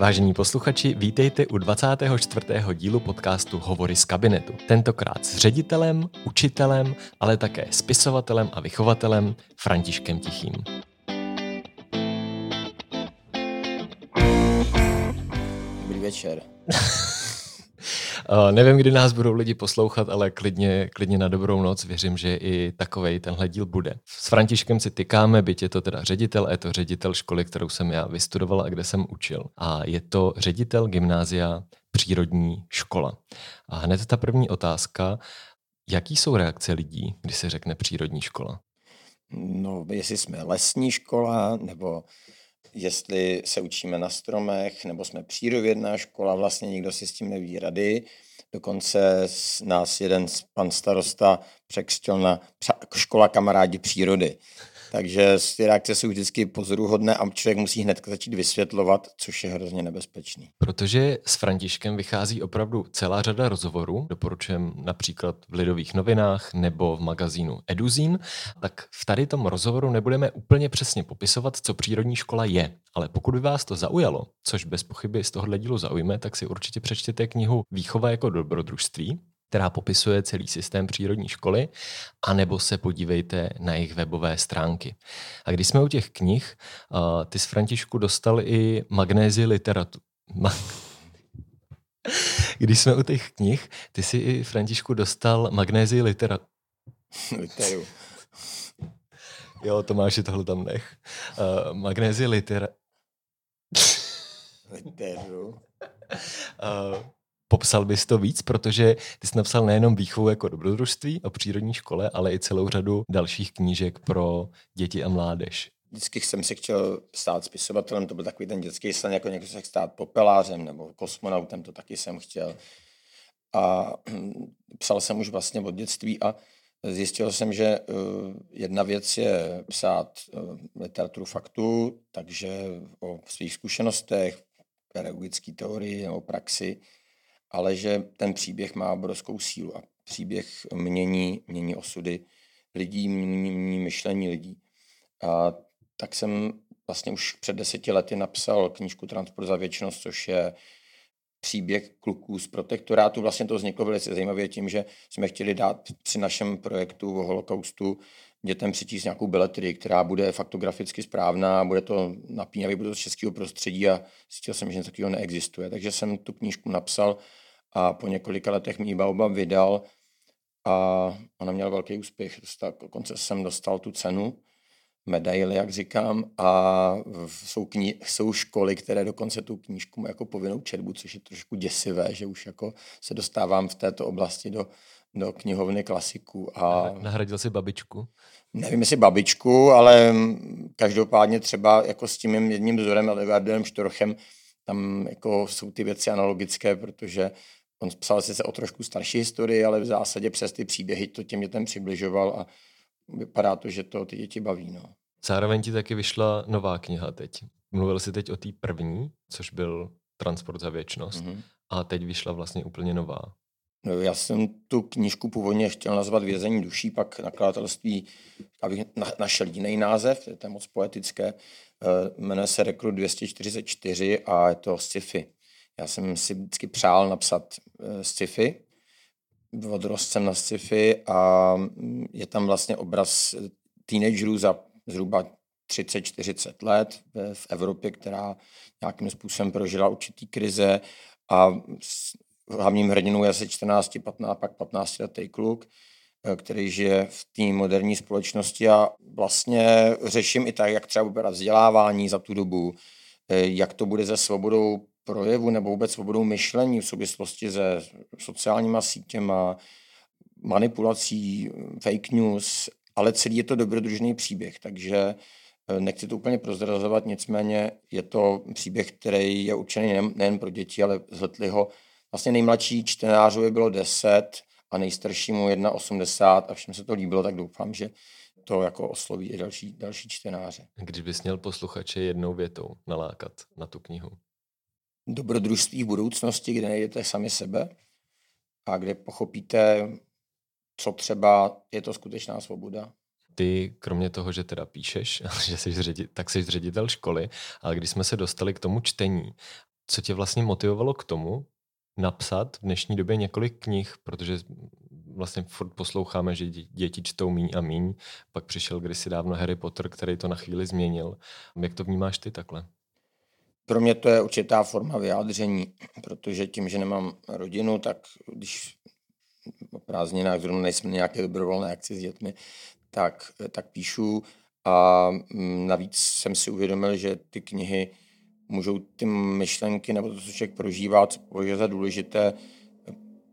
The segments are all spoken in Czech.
Vážení posluchači, vítejte u 24. dílu podcastu Hovory z kabinetu. Tentokrát s ředitelem, učitelem, ale také spisovatelem a vychovatelem Františkem Tichým. Dobrý večer. Uh, nevím, kdy nás budou lidi poslouchat, ale klidně, klidně na dobrou noc. Věřím, že i takovej tenhle díl bude. S Františkem si tykáme, byť je to teda ředitel, je to ředitel školy, kterou jsem já vystudoval a kde jsem učil. A je to ředitel gymnázia Přírodní škola. A hned ta první otázka, jaký jsou reakce lidí, když se řekne přírodní škola? No, jestli jsme lesní škola, nebo jestli se učíme na stromech, nebo jsme přírodovědná škola, vlastně nikdo si s tím neví rady. Dokonce nás jeden pan starosta překřtil na škola kamarádi přírody. Takže ty reakce jsou vždycky pozoruhodné a člověk musí hned začít vysvětlovat, což je hrozně nebezpečný. Protože s Františkem vychází opravdu celá řada rozhovorů, doporučujem například v Lidových novinách nebo v magazínu Eduzín, tak v tady tom rozhovoru nebudeme úplně přesně popisovat, co přírodní škola je. Ale pokud by vás to zaujalo, což bez pochyby z tohohle dílu zaujme, tak si určitě přečtěte knihu Výchova jako dobrodružství která popisuje celý systém přírodní školy, anebo se podívejte na jejich webové stránky. A když jsme u těch knih, uh, ty z Františku dostal i magnézi literaturu. Když jsme u těch knih, ty si i Františku dostal magnézi literaturu. Literu. Jo, Tomáši, tohle tam nech. Uh, magnézi litera... Literu. Uh, Popsal bys to víc, protože ty jsi napsal nejenom výchovu jako dobrodružství o přírodní škole, ale i celou řadu dalších knížek pro děti a mládež. Vždycky jsem si chtěl stát spisovatelem, to byl takový ten dětský sen, jako někdo se stát popelářem nebo kosmonautem, to taky jsem chtěl. A psal jsem už vlastně od dětství a zjistil jsem, že uh, jedna věc je psát uh, literaturu faktu, takže o svých zkušenostech, pedagogické teorii nebo praxi, ale že ten příběh má obrovskou sílu a příběh mění, mění osudy lidí, mění, mění myšlení lidí. A tak jsem vlastně už před deseti lety napsal knížku Transport za věčnost, což je příběh kluků z protektorátu. Vlastně to vzniklo velice zajímavě tím, že jsme chtěli dát při našem projektu o holokaustu dětem přičíst nějakou beletrii, která bude faktograficky správná, bude to napínavý, bude to z českého prostředí a zjistil jsem, že něco takového neexistuje. Takže jsem tu knížku napsal a po několika letech mi Baoba vydal a ona měla velký úspěch. Dokonce jsem dostal tu cenu, medaily, jak říkám, a jsou, kni- jsou školy, které dokonce tu knížku jako povinnou četbu, což je trošku děsivé, že už jako se dostávám v této oblasti do, do knihovny klasiků. A... Nahradil si babičku? Nevím, jestli babičku, ale každopádně třeba jako s tím jedním vzorem, Edwardem Štorchem, tam jako jsou ty věci analogické, protože On psal sice o trošku starší historii, ale v zásadě přes ty příběhy to těm dětem přibližoval a vypadá to, že to ty děti baví. No. Zároveň ti taky vyšla nová kniha teď. Mluvil jsi teď o té první, což byl Transport za věčnost. Mm-hmm. A teď vyšla vlastně úplně nová. Já jsem tu knížku původně chtěl nazvat Vězení duší, pak nakladatelství, abych našel jiný název, to je moc poetické, eh, jmenuje se Rekrut 244 a je to sci-fi. Já jsem si vždycky přál napsat uh, sci-fi, odrost jsem na sci-fi a mm, je tam vlastně obraz teenagerů za zhruba 30-40 let v Evropě, která nějakým způsobem prožila určitý krize a hlavním hrdinou je asi 14, 15, pak 15 letý kluk, eh, který žije v té moderní společnosti a vlastně řeším i tak, jak třeba vypadat vzdělávání za tu dobu, eh, jak to bude se svobodou projevu nebo vůbec svobodou myšlení v souvislosti se sociálníma sítěma, manipulací, fake news, ale celý je to dobrodružný příběh, takže eh, nechci to úplně prozrazovat, nicméně je to příběh, který je určený nejen, nejen pro děti, ale zhltli ho. Vlastně nejmladší čtenářovi bylo 10 a nejstaršímu 1,80 a všem se to líbilo, tak doufám, že to jako osloví i další, další čtenáře. Když bys měl posluchače jednou větou nalákat na tu knihu? dobrodružství v budoucnosti, kde najdete sami sebe a kde pochopíte, co třeba je to skutečná svoboda. Ty, kromě toho, že teda píšeš, že jsi ředitel, tak jsi ředitel školy, ale když jsme se dostali k tomu čtení, Co tě vlastně motivovalo k tomu napsat v dnešní době několik knih, protože vlastně furt posloucháme, že děti čtou míň a míň, pak přišel kdysi dávno Harry Potter, který to na chvíli změnil. Jak to vnímáš ty takhle? Pro mě to je určitá forma vyjádření, protože tím, že nemám rodinu, tak když o prázdninách zrovna nejsme nějaké dobrovolné akci s dětmi, tak, tak píšu a mm, navíc jsem si uvědomil, že ty knihy můžou ty myšlenky nebo to, co člověk prožívá, co považuje za důležité,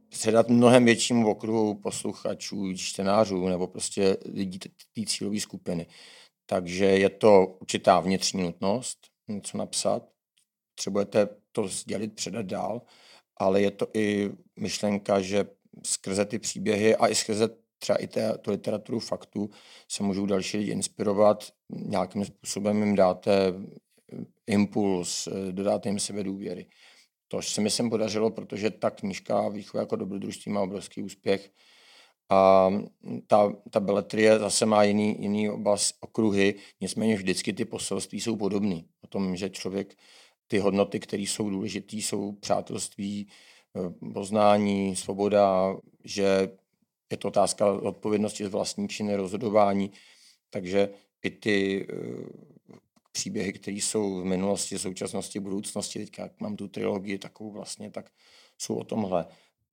předat mnohem většímu okruhu posluchačů, čtenářů nebo prostě lidí té cílové skupiny. Takže je to určitá vnitřní nutnost něco napsat. Potřebujete to sdělit, předat dál, ale je to i myšlenka, že skrze ty příběhy a i skrze třeba i té, tu literaturu faktů se můžou další lidi inspirovat, nějakým způsobem jim dáte impuls, dodáte jim sebe důvěry. To se mi sem podařilo, protože ta knížka Výchova jako dobrodružství má obrovský úspěch. A ta, ta beletrie zase má jiný, jiný oblast okruhy, nicméně vždycky ty poselství jsou podobné. O tom, že člověk ty hodnoty, které jsou důležité, jsou přátelství, eh, poznání, svoboda, že je to otázka odpovědnosti z vlastní činy, rozhodování. Takže i ty eh, příběhy, které jsou v minulosti, současnosti, budoucnosti. Teďka, jak mám tu trilogii takovou vlastně, tak jsou o tomhle.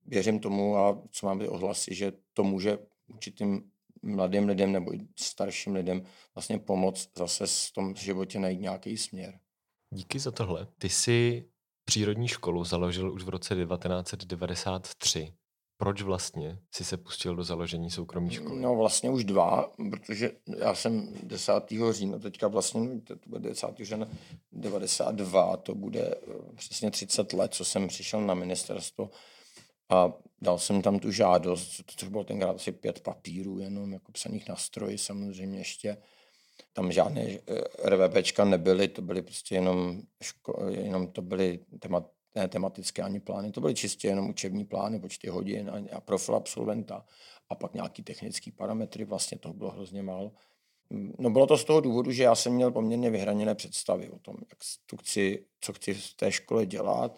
Věřím tomu a co mám ty ohlasy, že to může určitým mladým lidem nebo i starším lidem vlastně pomoct zase v tom životě najít nějaký směr. Díky za tohle. Ty jsi přírodní školu založil už v roce 1993 proč vlastně si se pustil do založení soukromé školy? No vlastně už dva, protože já jsem 10. října, teďka vlastně, to bude 10. října 92, to bude eh, přesně 30 let, co jsem přišel na ministerstvo a dal jsem tam tu žádost, což bylo tenkrát asi pět papírů, jenom jako psaných na stroji samozřejmě ještě. Tam žádné eh, RVPčka nebyly, to byly prostě jenom, ško- jenom to byly temat, ne tematické ani plány, to byly čistě jenom učební plány, počty hodin a, a profil absolventa a pak nějaký technický parametry, vlastně toho bylo hrozně málo. No bylo to z toho důvodu, že já jsem měl poměrně vyhraněné představy o tom, jak tu chci, co chci v té škole dělat,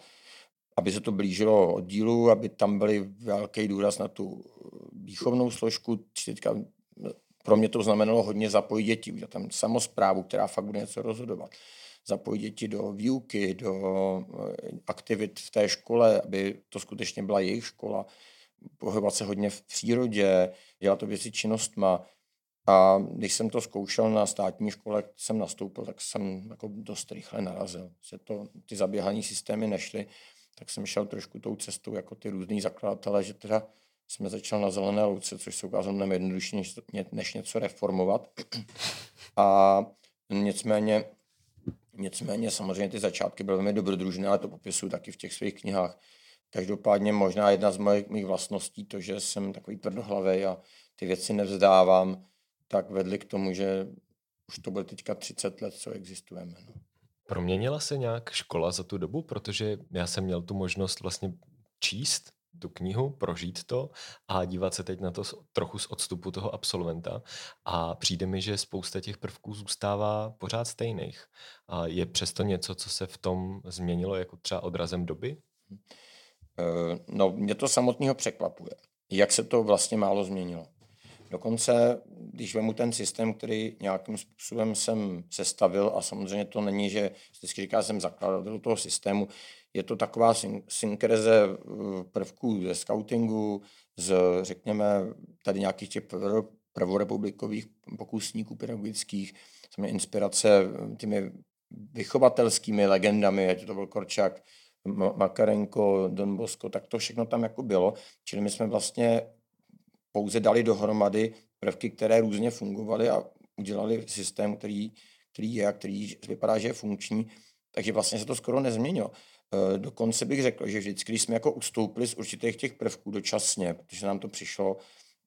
aby se to blížilo oddílu, aby tam byl velký důraz na tu výchovnou složku. Teďka pro mě to znamenalo hodně zapojit děti, udělat tam samozprávu, která fakt bude něco rozhodovat zapojit děti do výuky, do eh, aktivit v té škole, aby to skutečně byla jejich škola, pohybovat se hodně v přírodě, dělat to věci činnostma. A když jsem to zkoušel na státní škole, jsem nastoupil, tak jsem jako dost rychle narazil. Se to, ty zaběhaní systémy nešly, tak jsem šel trošku tou cestou jako ty různý zakladatelé, že teda jsme začal na zelené louce, což se ukázalo mnohem jednodušší, než, než něco reformovat. A nicméně Nicméně samozřejmě ty začátky byly velmi dobrodružné, ale to popisuju taky v těch svých knihách. Každopádně možná jedna z mojich, mých vlastností, to, že jsem takový tvrdohlavý a ty věci nevzdávám, tak vedly k tomu, že už to bude teďka 30 let, co existujeme. No. Proměnila se nějak škola za tu dobu, protože já jsem měl tu možnost vlastně číst tu knihu, prožít to a dívat se teď na to trochu z odstupu toho absolventa a přijde mi, že spousta těch prvků zůstává pořád stejných. A je přesto něco, co se v tom změnilo jako třeba odrazem doby? Eh, no, mě to samotného překvapuje, jak se to vlastně málo změnilo. Dokonce, když vemu ten systém, který nějakým způsobem jsem sestavil, a samozřejmě to není, že vždycky říká, jsem zakladatel toho systému, je to taková synkreze eh, prvků ze scoutingu, z, řekněme, tady nějakých těch prvorepublikových pokusníků pedagogických, samozřejmě inspirace eh, těmi vychovatelskými legendami, ať to byl Korčák, Makarenko, Don Bosco, tak to všechno tam jako bylo. Čili my jsme vlastně pouze dali dohromady prvky, které různě fungovaly a udělali systém, který, který je a který vypadá, že je funkční, takže vlastně se to skoro nezměnilo. Eh, dokonce bych řekl, že vždycky, když jsme jako ustoupili z určitých těch prvků dočasně, protože nám to přišlo,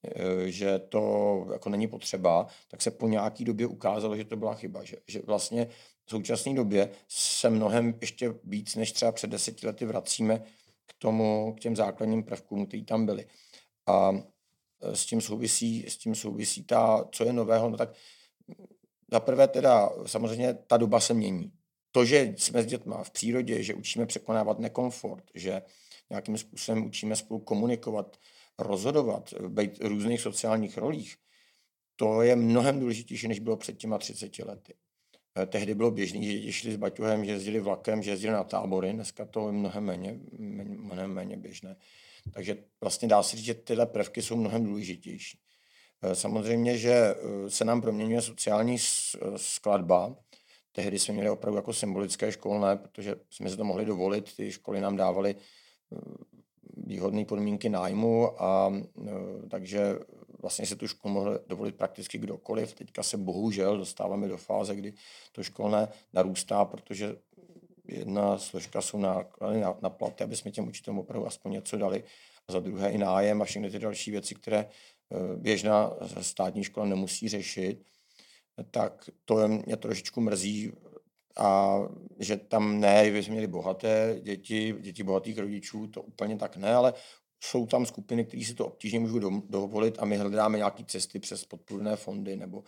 eh, že to jako není potřeba, tak se po nějaký době ukázalo, že to byla chyba. Že, že vlastně v současné době se mnohem ještě víc než třeba před deseti lety vracíme k tomu, k těm základním prvkům, které tam byly. A eh, s tím souvisí, s tím souvisí ta, co je nového, no tak za prvé teda samozřejmě ta doba se mění. To, že jsme s dětma v přírodě, že učíme překonávat nekomfort, že nějakým způsobem učíme spolu komunikovat, rozhodovat, být v různých sociálních rolích, to je mnohem důležitější, než bylo před těma 30 lety. Eh, tehdy bylo běžné, že děti šli s baťuhem, že jezdili vlakem, že jezdili na tábory, dneska to je mnohem méně, mnohem méně běžné. Takže vlastně dá se říct, že tyhle prvky jsou mnohem důležitější. Eh, samozřejmě, že eh, se nám proměňuje sociální skladba. Tehdy jsme měli opravdu jako symbolické školné, protože jsme si to mohli dovolit. Ty školy nám dávaly výhodné podmínky nájmu a takže vlastně si tu školu mohl dovolit prakticky kdokoliv. Teďka se bohužel dostáváme do fáze, kdy to školné narůstá, protože jedna složka jsou náklady na, na platy, aby jsme těm učitelům opravdu aspoň něco dali. A za druhé i nájem a všechny ty další věci, které eh, běžná státní škola nemusí řešit, tak to mě trošičku mrzí, a že tam ne, že jsme měli bohaté děti, děti bohatých rodičů, to úplně tak ne, ale jsou tam skupiny, které si to obtížně můžou dovolit a my hledáme nějaké cesty přes podpůrné fondy nebo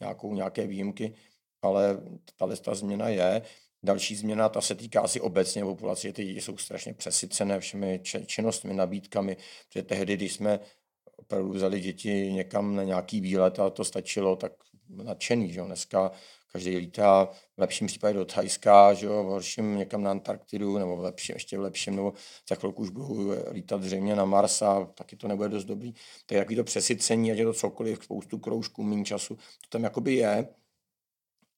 nějakou, nějaké výjimky, ale tahle ta změna je. Další změna, ta se týká asi obecně populace, ty děti jsou strašně přesycené všemi činnostmi, nabídkami, protože tehdy, když jsme opravdu vzali děti někam na nějaký výlet a to stačilo, tak nadšený, že jo. Dneska každý lítá v lepším případě do Thajska, že jo, v horším někam na Antarktidu, nebo v lepším, ještě v lepším, nebo za chvilku už budu lítat zřejmě na Mars a taky to nebude dost dobrý. Tak jaký to přesycení, ať je to cokoliv, spoustu kroužků, méně času, to tam jakoby je.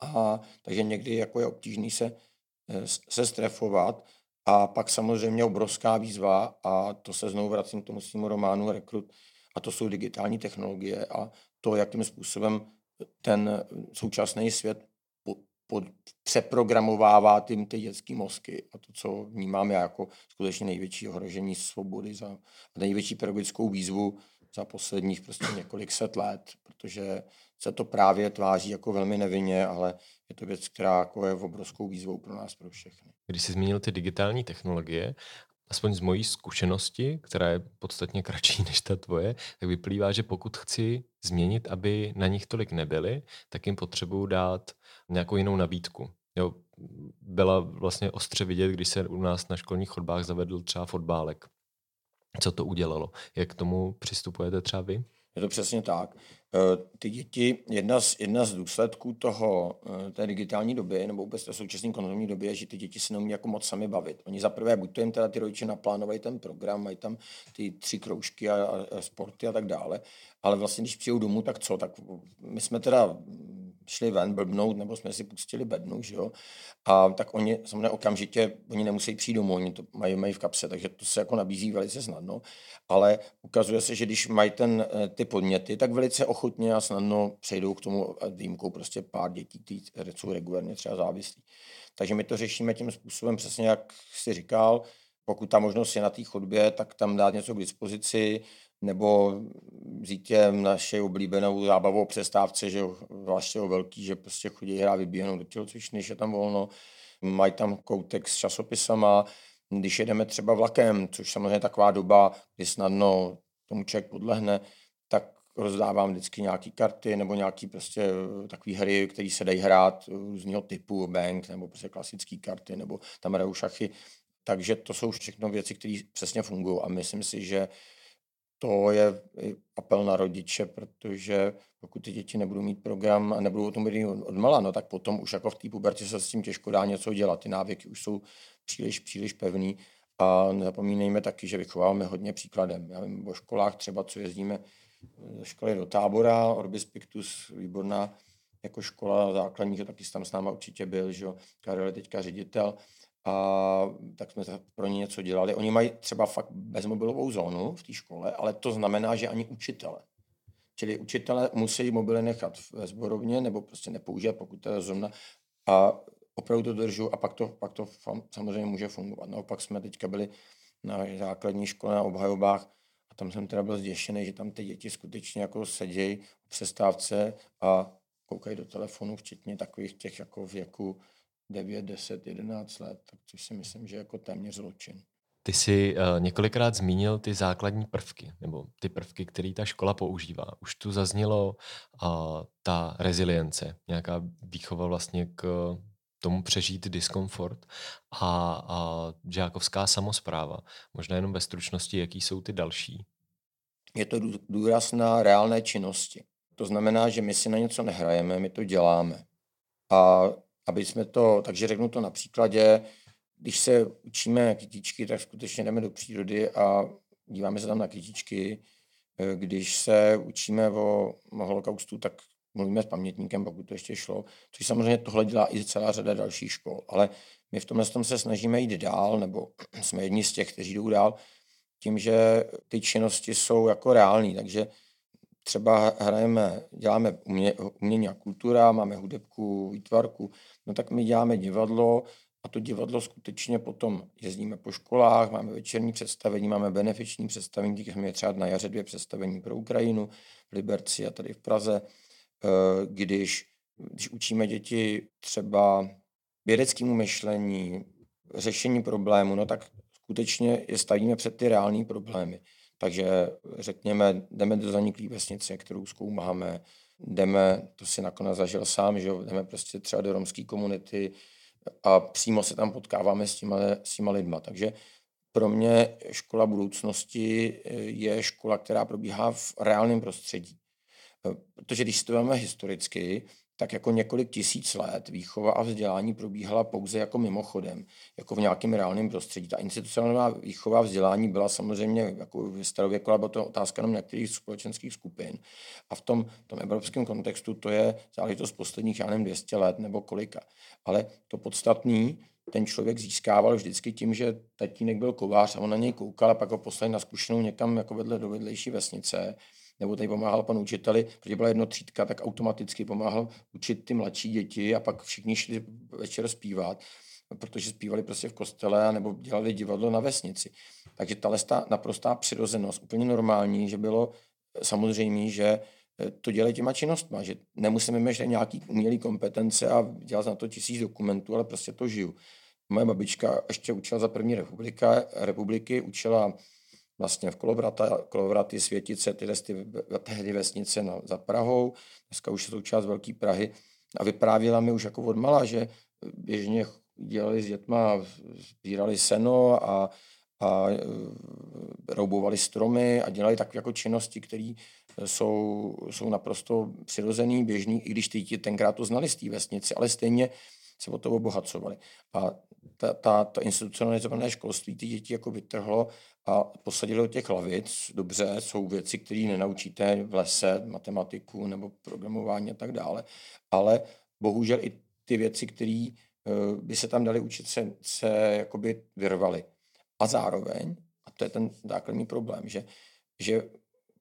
A, takže někdy jako je obtížný se, eh, se strefovat. A pak samozřejmě obrovská výzva, a to se znovu vracím k tomu svým románu Rekrut, a to jsou digitální technologie a to, jakým způsobem ten současný svět pod, pod, přeprogramovává tím ty dětské mozky a to, co vnímám já jako skutečně největší ohrožení svobody za největší pedagogickou výzvu za posledních prostě několik set let, protože se to právě tváří jako velmi nevinně, ale je to věc, která jako je obrovskou výzvou pro nás, pro všechny. Když jsi zmínil ty digitální technologie, aspoň z mojí zkušenosti, která je podstatně kratší než ta tvoje, tak vyplývá, že pokud chci změnit, aby na nich tolik nebyly, tak jim potřebuju dát nějakou jinou nabídku. Jo, byla vlastně ostře vidět, když se u nás na školních chodbách zavedl třeba fotbálek. Co to udělalo? Jak k tomu přistupujete třeba vy? Je to přesně tak. Eh, ty děti, jedna z, jedna z důsledků toho, eh, té digitální doby, nebo vůbec té současné konzumní doby, je, že ty děti se neumí jako moc sami bavit. Oni zaprvé, buď to jim teda ty rodiče naplánovají ten program, mají tam ty tři kroužky a, a sporty a tak dále, ale vlastně, když přijdou domů, tak co? Tak my jsme teda šli ven blbnout, nebo jsme si pustili bednu, že jo? A tak oni samozřejmě okamžitě, oni nemusí přijít domů, oni to mají, mají v kapse, takže to se jako nabízí velice snadno, ale ukazuje se, že když mají ten, eh, ty podněty, tak velice ochotně a snadno přejdou k tomu výjimkou prostě pár dětí, které jsou regulárně třeba závislí. Takže my to řešíme tím způsobem přesně, jak si říkal, pokud ta možnost je na té chodbě, tak tam dát něco k dispozici, nebo těm naše oblíbenou zábavou přestávce, že vlastně velký, že prostě chodí hrát, vybíhnout do tělocvičny, když je tam volno, mají tam koutek s časopisama, když jedeme třeba vlakem, což samozřejmě taková doba, kdy snadno tomu člověk podlehne, tak rozdávám vždycky nějaké karty nebo nějaké prostě eh, takové hry, které se dají hrát různého typu, bank nebo prostě klasické karty nebo tam hrajou šachy. Takže to jsou všechno věci, které přesně fungují. A myslím si, že to je apel na rodiče, protože pokud ty děti nebudou mít program a nebudou o tom být od mala, no tak potom už jako v té pubertě se s tím těžko dá něco dělat. Ty návyky už jsou příliš, příliš pevný a nezapomínejme taky, že vychováváme hodně příkladem. Já vím o školách třeba, co jezdíme ze školy do tábora, Orbis Pictus, výborná jako škola základní, taky tam s náma určitě byl, že jo, Karel je teďka ředitel, a tak jsme pro ně něco dělali. Oni mají třeba fakt bezmobilovou zónu v té škole, ale to znamená, že ani učitele. Čili učitele musí mobily nechat ve zborovně nebo prostě nepoužívat, pokud to je zóna. A opravdu to držu a pak to, pak to samozřejmě může fungovat. Naopak jsme teďka byli na základní škole na obhajobách a tam jsem teda byl zděšený, že tam ty děti skutečně jako sedějí v přestávce a koukají do telefonu, včetně takových těch jako věku 9, 10, 11 let, tak což si myslím, že jako téměř zločin. Ty jsi uh, několikrát zmínil ty základní prvky, nebo ty prvky, které ta škola používá. Už tu zaznělo uh, ta rezilience, nějaká výchova vlastně k tomu přežít diskomfort a, a žákovská samozpráva. Možná jenom ve stručnosti, jaký jsou ty další. Je to důraz na reálné činnosti. To znamená, že my si na něco nehrajeme, my to děláme. A aby jsme to, takže řeknu to na příkladě, když se učíme kytičky, tak skutečně jdeme do přírody a díváme se tam na kytičky. Když se učíme o holokaustu, tak mluvíme s pamětníkem, pokud to ještě šlo, což samozřejmě tohle dělá i celá řada dalších škol. Ale my v tomhle tom se snažíme jít dál, nebo jsme jedni z těch, kteří jdou dál, tím, že ty činnosti jsou jako reální, takže třeba hrajeme, děláme umě, umění a kultura, máme hudebku, výtvarku, no tak my děláme divadlo a to divadlo skutečně potom jezdíme po školách, máme večerní představení, máme benefiční představení, díky jsme třeba na jaře dvě představení pro Ukrajinu, v Liberci a tady v Praze. Eh, když, když učíme děti třeba vědeckému myšlení, řešení problému, no tak skutečně je stavíme před ty reální problémy. Takže řekněme, jdeme do zaniklé vesnice, kterou zkoumáme, jdeme, to si nakonec zažil sám, že jdeme prostě třeba do romské komunity a přímo se tam potkáváme s těma, s těma lidma. Takže pro mě škola budoucnosti eh, je škola, která probíhá v reálném prostředí. Eh, protože když si to vezmeme historicky, tak jako několik tisíc let výchova a vzdělání probíhala pouze jako mimochodem, jako v nějakém reálném prostředí. Ta institucionální výchova a vzdělání byla samozřejmě jako v starověku, byla to otázka jenom některých společenských skupin. A v tom, tom evropském kontextu to je záležitost posledních, já nevím, 200 let nebo kolika. Ale to podstatný, ten člověk získával vždycky tím, že tatínek byl kovář a on na něj koukal a pak ho poslali na zkušenou někam jako vedle do vedlejší vesnice nebo tady pomáhal panu učiteli, protože byla jedno třídka, tak automaticky pomáhal učit ty mladší děti a pak všichni šli večer zpívat, protože zpívali prostě v kostele nebo dělali divadlo na vesnici. Takže tahle naprostá přirozenost, úplně normální, že bylo samozřejmě, že eh, to dělají těma činnostma, že nemusíme mít nějaký umělý kompetence a dělat na to tisíc dokumentů, ale prostě to žiju. Moje babička ještě učila za první republika, republiky, učila vlastně v Kolovrata, Kolovraty, Světice, tyhle ty, tehdy vesnice na, za Prahou, dneska už je součást Velké Prahy a vyprávěla mi už jako od mala, že běžně dělali s dětma, sbírali seno a, a e, roubovali stromy a dělali takové jako činnosti, které jsou, jsou naprosto přirozený, běžný, i když ty děti tenkrát to znali z té vesnice, ale stejně se o to obohacovali. A ta, ta, ta institucionalizované školství ty děti jako vytrhlo a posadili do těch lavic. Dobře, jsou věci, které nenaučíte v lese, matematiku nebo programování a tak dále, ale bohužel i ty věci, které eh, by se tam dali učit, se, se jakoby vyrvaly. A zároveň, a to je ten základní problém, že, že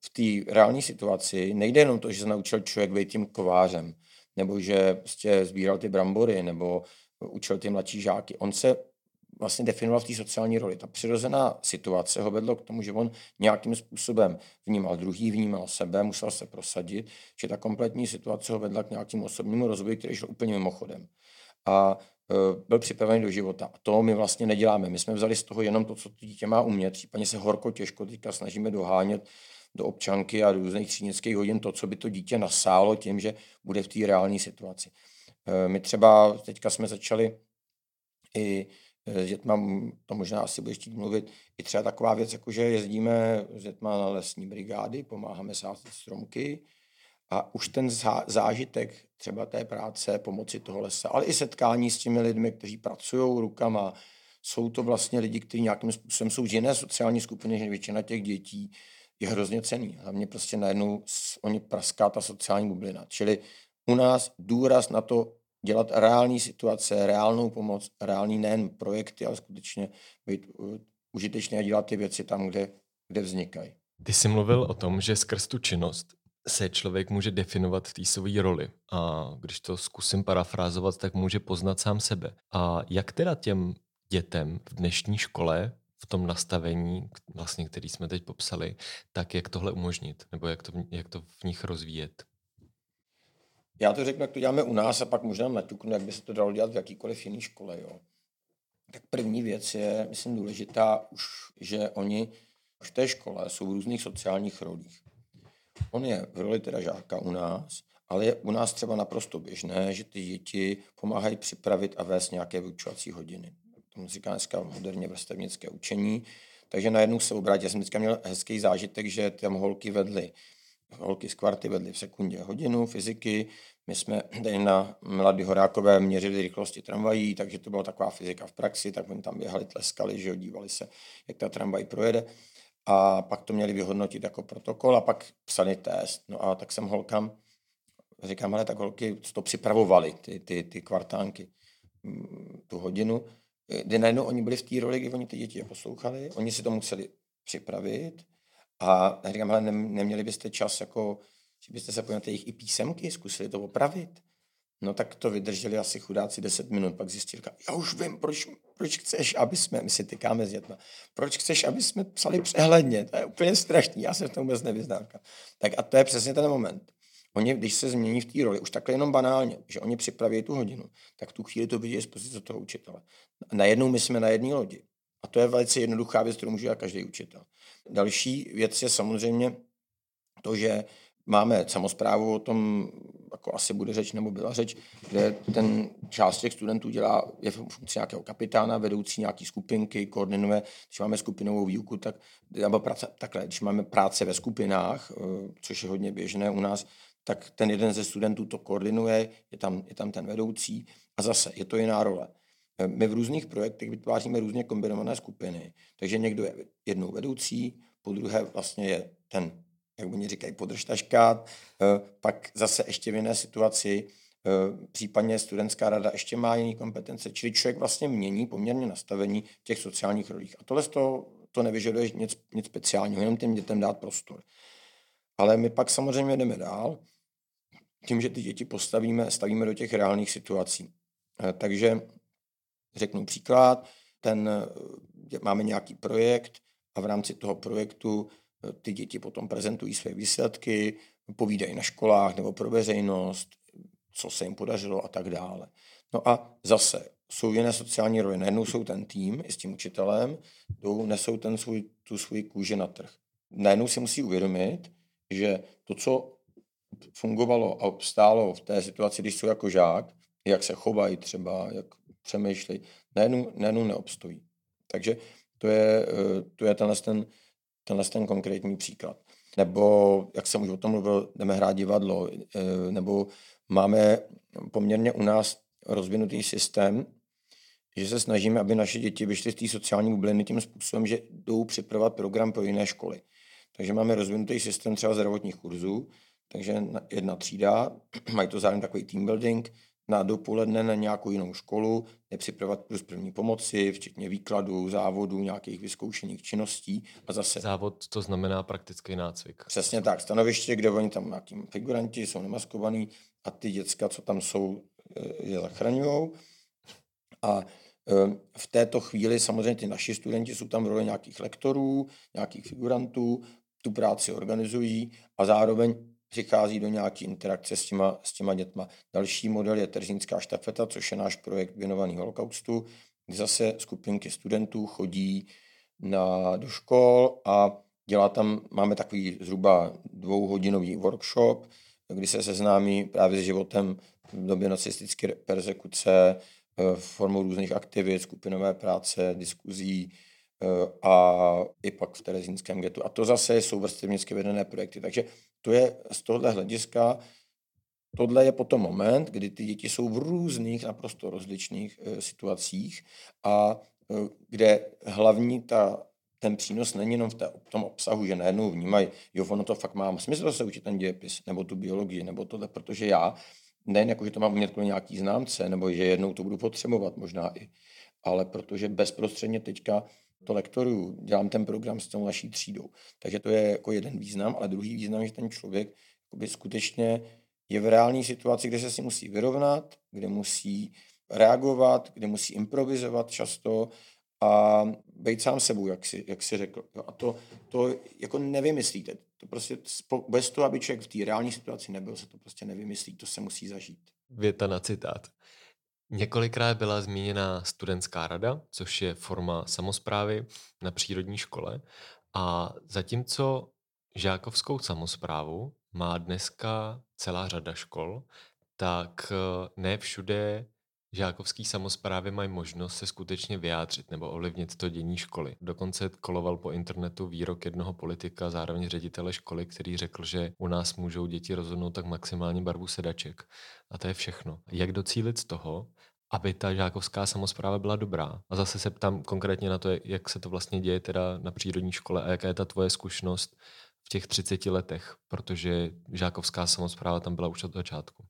v té reální situaci nejde jenom to, že se naučil člověk být tím kovářem, nebo že prostě sbíral ty brambory, nebo učil ty mladší žáky. On se vlastně definoval v té sociální roli. Ta přirozená situace ho vedlo k tomu, že on nějakým způsobem vnímal druhý, vnímal sebe, musel se prosadit, že ta kompletní situace ho vedla k nějakému osobnímu rozvoji, který šel úplně mimochodem. A e, byl připravený do života. A to my vlastně neděláme. My jsme vzali z toho jenom to, co to dítě má umět, případně se horko těžko teďka snažíme dohánět do občanky a do různých třídnických hodin to, co by to dítě nasálo tím, že bude v té reální situaci. E, my třeba teďka jsme začali i s dětma, to možná asi budeš chtít mluvit, i třeba taková věc, jako že jezdíme s dětma na lesní brigády, pomáháme sázet stromky a už ten zážitek třeba té práce, pomoci toho lesa, ale i setkání s těmi lidmi, kteří pracují rukama, jsou to vlastně lidi, kteří nějakým způsobem jsou z jiné sociální skupiny, než většina těch dětí, je hrozně cený. Hlavně prostě najednou oni praská ta sociální bublina. Čili u nás důraz na to dělat reální situace, reálnou pomoc, reální nejen projekty, ale skutečně být uh, užitečný a dělat ty věci tam, kde, kde vznikají. Ty jsi mluvil o tom, že skrz tu činnost se člověk může definovat v té své roli. A když to zkusím parafrázovat, tak může poznat sám sebe. A jak teda těm dětem v dnešní škole v tom nastavení, vlastně, který jsme teď popsali, tak jak tohle umožnit, nebo jak to, jak to v nich rozvíjet? Já to řeknu, jak to děláme u nás a pak možná naťuknu, jak by se to dalo dělat v jakýkoliv jiný škole. Jo. Tak první věc je, myslím, důležitá už, že oni v té škole jsou v různých sociálních rolích. On je v roli teda žáka u nás ale je u nás třeba naprosto běžné, že ty děti pomáhají připravit a vést nějaké vyučovací hodiny. Tomu říká dneska moderně vrstevnické učení. Takže najednou se obrátí. Já jsem vždycky měl hezký zážitek, že tam holky vedly, holky z kvarty vedly v sekundě hodinu fyziky, my jsme tady na Mladý Horákové měřili rychlosti tramvají, takže to byla taková fyzika v praxi, tak oni tam běhali, tleskali, že dívali se, jak ta tramvaj projede. A pak to měli vyhodnotit jako protokol a pak psali test. No a tak jsem holkám, říkám, ale tak holky to připravovali, ty, ty, ty kvartánky, mm, tu hodinu, kdy najednou oni byli v té roli, kdy oni ty děti je poslouchali, oni si to museli připravit a říkám, ale neměli byste čas jako že byste se podívali jejich i písemky, zkusili to opravit. No tak to vydrželi asi chudáci 10 minut, pak zjistili, já už vím, proč, proč chceš, aby jsme, my si tykáme s dětma, proč chceš, aby jsme psali přehledně, to je úplně strašný, já se v tom vůbec nevyznám. Tak a to je přesně ten moment. Oni, když se změní v té roli, už takhle jenom banálně, že oni připraví tu hodinu, tak tu chvíli to vidí z pozice toho učitele. Najednou my jsme na jedné lodi. A to je velice jednoduchá věc, kterou může každý učitel. Další věc je samozřejmě to, že máme samozprávu, o tom jako asi bude řeč nebo byla řeč, kde ten část těch studentů dělá, je funkci nějakého kapitána, vedoucí nějaký skupinky, koordinuje, když máme skupinovou výuku, tak nebo práce, takhle, když máme práce ve skupinách, eh, což je hodně běžné u nás, tak ten jeden ze studentů to koordinuje, je tam, je tam ten vedoucí a zase je to jiná role. My v různých projektech vytváříme různě kombinované skupiny, takže někdo je jednou vedoucí, po druhé vlastně je ten jak oni říkají, podržtaškát, eh, pak zase ještě v jiné situaci, eh, případně studentská rada ještě má jiné kompetence, čili člověk vlastně mění poměrně nastavení v těch sociálních rolích. A tohle to, to nevyžaduje nic, nic speciálního, jenom těm dětem dát prostor. Ale my pak samozřejmě jdeme dál, tím, že ty děti postavíme, stavíme do těch reálných situací. Eh, takže řeknu příklad, ten, máme nějaký projekt a v rámci toho projektu ty děti potom prezentují své výsledky, povídají na školách nebo pro veřejnost, co se jim podařilo a tak dále. No a zase jsou jiné sociální role. Najednou jsou ten tým i s tím učitelem, jdou, nesou ten svůj, tu svůj kůži na trh. Najednou si musí uvědomit, že to, co fungovalo a obstálo v té situaci, když jsou jako žák, jak se chovají třeba, jak přemýšlejí, najednou, najednou neobstojí. Takže to je, eh, to je tenhle ten tenhle ten konkrétní příklad. Nebo, jak jsem už o tom mluvil, jdeme hrát divadlo, eh, nebo máme poměrně u nás rozvinutý systém, že se snažíme, aby naše děti vyšly z té sociální bubliny tím způsobem, že jdou připravovat program pro jiné školy. Takže máme rozvinutý systém třeba zdravotních kurzů, takže jedna třída, mají to zároveň takový team building, na dopoledne na nějakou jinou školu, nepřipravovat kurz první pomoci, včetně výkladů, závodů, nějakých vyzkoušených činností a zase... Závod to znamená praktický nácvik. Přesně tak, stanoviště, kde oni tam nějaký figuranti jsou nemaskovaní a ty děcka, co tam jsou, eh, je zachraňují. A eh, v této chvíli samozřejmě ty naši studenti jsou tam v roli nějakých lektorů, nějakých figurantů, tu práci organizují a zároveň přichází do nějaké interakce s těma, s těma dětma. Další model je Terzínská štafeta, což je náš projekt věnovaný holokaustu, kde zase skupinky studentů chodí na, do škol a dělá tam, máme takový zhruba dvouhodinový workshop, kdy se seznámí právě s životem v době nacistické persekuce, eh, formou různých aktivit, skupinové práce, diskuzí, Eh, a i pak v Terezínském getu. A to zase jsou vrstevnicky vedené projekty. Takže to je z tohohle hlediska, tohle je potom moment, kdy ty děti jsou v různých, naprosto rozličných e, situacích a e, kde hlavní ta, ten přínos není jenom v, té, v tom obsahu, že najednou vnímají, jo, ono to fakt má smysl se učit ten dějepis, nebo tu biologii, nebo tohle, protože já, nejen jako, že to mám umět kvůli nějaký známce, nebo že jednou to budu potřebovat možná i, ale protože bezprostředně teďka to lektoru, dělám ten program s tou naší třídou. Takže to je jako jeden význam, ale druhý význam, že ten člověk skutečně je v reální situaci, kde se si musí vyrovnat, kde musí reagovat, kde musí improvizovat často a být sám sebou, jak si, jak si řekl. A to, to jako nevymyslíte. To prostě bez toho, aby člověk v té reální situaci nebyl, se to prostě nevymyslí. To se musí zažít. Věta na citát. Několikrát byla zmíněna studentská rada, což je forma samozprávy na přírodní škole. A zatímco žákovskou samozprávu má dneska celá řada škol, tak eh, ne všude žákovský samozprávy mají možnost se skutečně vyjádřit nebo ovlivnit to dění školy. Dokonce koloval po internetu výrok jednoho politika, zároveň ředitele školy, který řekl, že u nás můžou děti rozhodnout tak maximální barvu sedaček. A to je všechno. Jak docílit z toho, aby ta žákovská samozpráva byla dobrá. A zase se ptám konkrétně na to, jak se to vlastně děje teda na přírodní škole a jaká je ta tvoje zkušenost v těch 30 letech, protože žákovská samozpráva tam byla už od začátku.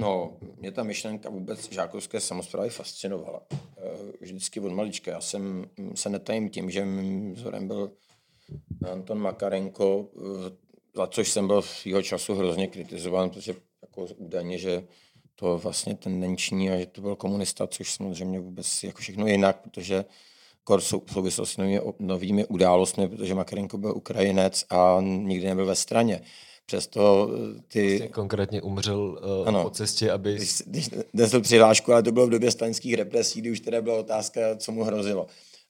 No, mě ta myšlenka vůbec žákovské samozprávy fascinovala. Eh, vždycky od malička. Já jsem se netajím tím, že mým vzorem byl Anton Makarenko, eh, za což jsem byl svýho času hrozně kritizován, protože jako údajně, že to vlastně tendenční a že to byl komunista, což samozřejmě vůbec jako všechno jinak, protože kor sou, souvislost s novými, novými událostmi, protože Makarenko byl Ukrajinec a nikdy nebyl ve straně. Přesto eh, ty... Vlastně konkrétně umřel uh, ano, po cestě, aby... Když, když nesl přihlášku, ale to bylo v době stalinských represí, kdy už teda byla otázka, co mu hrozilo.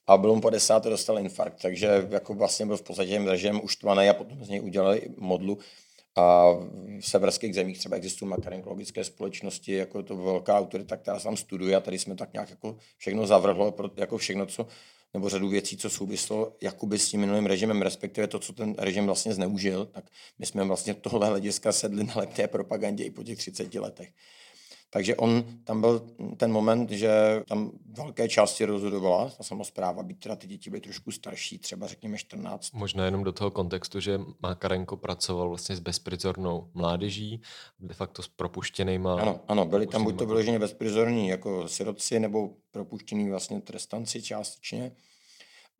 A bylo mu 50 dostal infarkt, takže jako vlastně byl v podstatě režim uštvaný a potom z něj udělali modlu. A v severských zemích třeba existují makarenkologické společnosti, jako to velká autorita, která se tam studuje a tady jsme tak nějak jako všechno zavrhlo, jako všechno, co nebo řadu věcí, co souvislo jakoby s tím minulým režimem, respektive to, co ten režim vlastně zneužil, tak my jsme vlastně tohle hlediska sedli na lepté propagandě i po těch 30 letech. Takže on, tam byl ten moment, že tam velké části rozhodovala ta samozpráva, byť teda ty děti byly trošku starší, třeba řekněme 14. Možná jenom do toho kontextu, že Makarenko pracoval vlastně s bezprizornou mládeží, de facto s propuštěnýma. Ano, ano, byli tam buď to vyloženě bezprizorní jako sirotci, nebo propuštění vlastně trestanci částečně.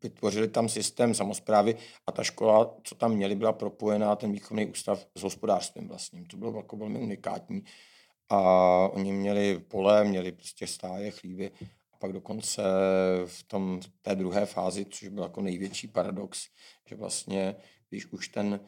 Vytvořili tam systém samozprávy a ta škola, co tam měli, byla propojená ten výchovný ústav s hospodářstvím vlastním. To bylo jako velmi unikátní a oni měli pole, měli prostě stáje, chlívy a pak dokonce v tom, té druhé fázi, což byl jako největší paradox, že vlastně, když už ten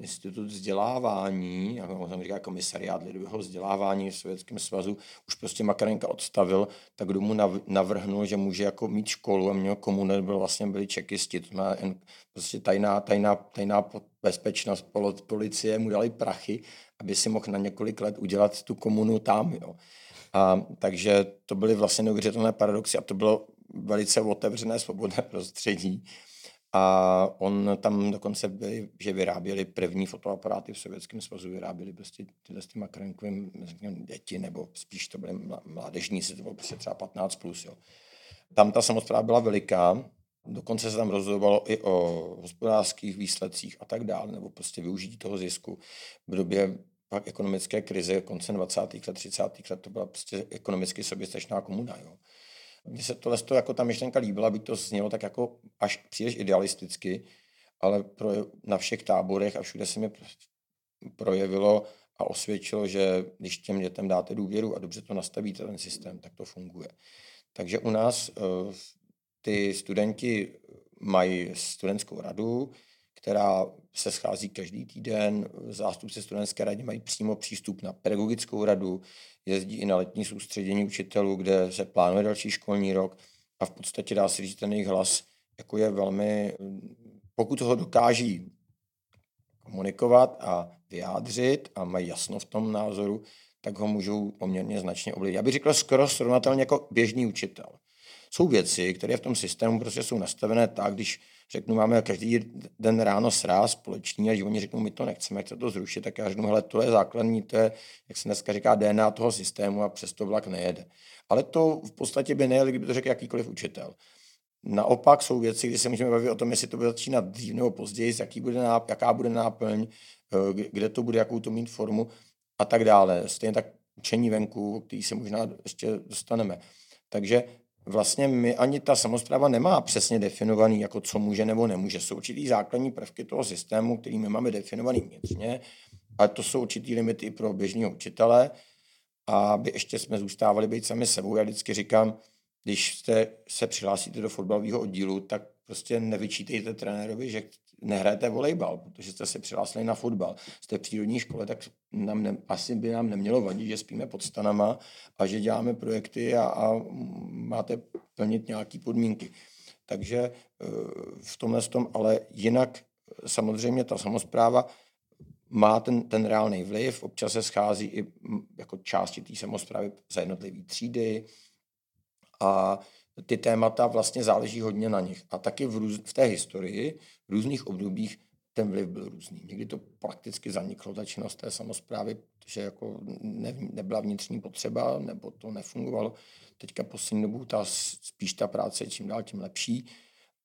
institut vzdělávání, jako jsem říká komisariát lidového vzdělávání v Sovětském svazu, už prostě Makarenka odstavil, tak kdo mu navrhnul, že může jako mít školu a měl komunet, byl vlastně byli čekisti, to má prostě tajná, tajná, tajná bezpečnost, policie mu dali prachy aby si mohl na několik let udělat tu komunu tam. Jo. A, takže to byly vlastně neuvěřitelné paradoxy a to bylo velice otevřené, svobodné prostředí. A on tam dokonce byli, že vyráběli první fotoaparáty v Sovětském svazu, vyráběli prostě tyhle s krenkovým děti, nebo spíš to byly mládežníci, to bylo prostě třeba 15+. Plus, jo. Tam ta samozpráva byla veliká, dokonce se tam rozhodovalo i o hospodářských výsledcích a tak dále, nebo prostě využití toho zisku. V době pak ekonomické krize koncem 20. let, 30. let, to byla prostě ekonomicky soběstačná komuna. Jo. Mně se tohle to, jako ta myšlenka líbila, by to znělo tak jako až příliš idealisticky, ale pro, na všech táborech a všude se mi projevilo a osvědčilo, že když těm dětem dáte důvěru a dobře to nastavíte, ten systém, tak to funguje. Takže u nás uh, ty studenti mají studentskou radu, která se schází každý týden. Zástupci studentské rady mají přímo přístup na pedagogickou radu, jezdí i na letní soustředění učitelů, kde se plánuje další školní rok a v podstatě dá se říct, ten jejich hlas jako je velmi, pokud ho dokáží komunikovat a vyjádřit a mají jasno v tom názoru, tak ho můžou poměrně značně ovlivnit. Já bych řekl skoro srovnatelně jako běžný učitel. Jsou věci, které v tom systému prostě jsou nastavené tak, když řeknu, máme každý den ráno sráz společný a oni řeknou, my to nechceme, chce to zrušit, tak já řeknu, hele, to je základní, to je, jak se dneska říká, DNA toho systému a přesto vlak nejede. Ale to v podstatě by nejeli, kdyby to řekl jakýkoliv učitel. Naopak jsou věci, kdy se můžeme bavit o tom, jestli to bude začínat dřív nebo později, jaký bude náp- jaká bude náplň, eh, kde to bude, jakou to mít formu a tak dále. Stejně tak učení venku, který se možná ještě dostaneme. Takže vlastně my ani ta samozpráva nemá přesně definovaný, jako co může nebo nemůže. Jsou určitý základní prvky toho systému, který my máme definovaný vnitřně, ale to jsou určitý limity i pro běžného učitele. A aby ještě jsme zůstávali být sami sebou. Já vždycky říkám, když jste se přihlásíte do fotbalového oddílu, tak prostě nevyčítejte trenérovi, že nehrajete volejbal, protože jste se přihlásili na fotbal. Jste v přírodní škole, tak nám ne, asi by nám nemělo vadit, že spíme pod stanama a že děláme projekty a, a máte plnit nějaké podmínky. Takže eh, v tomhle tom, ale jinak samozřejmě ta samozpráva má ten, ten reálný vliv, občas se schází i jako části té samozprávy za jednotlivé třídy a ty témata vlastně záleží hodně na nich. A taky v, růz, v té historii, v různých obdobích ten vliv byl různý. Někdy to prakticky zaniklo, ta činnost té samozprávy, že jako ne, nebyla vnitřní potřeba, nebo to nefungovalo. Teďka poslední dobu ta, spíš ta práce je čím dál tím lepší.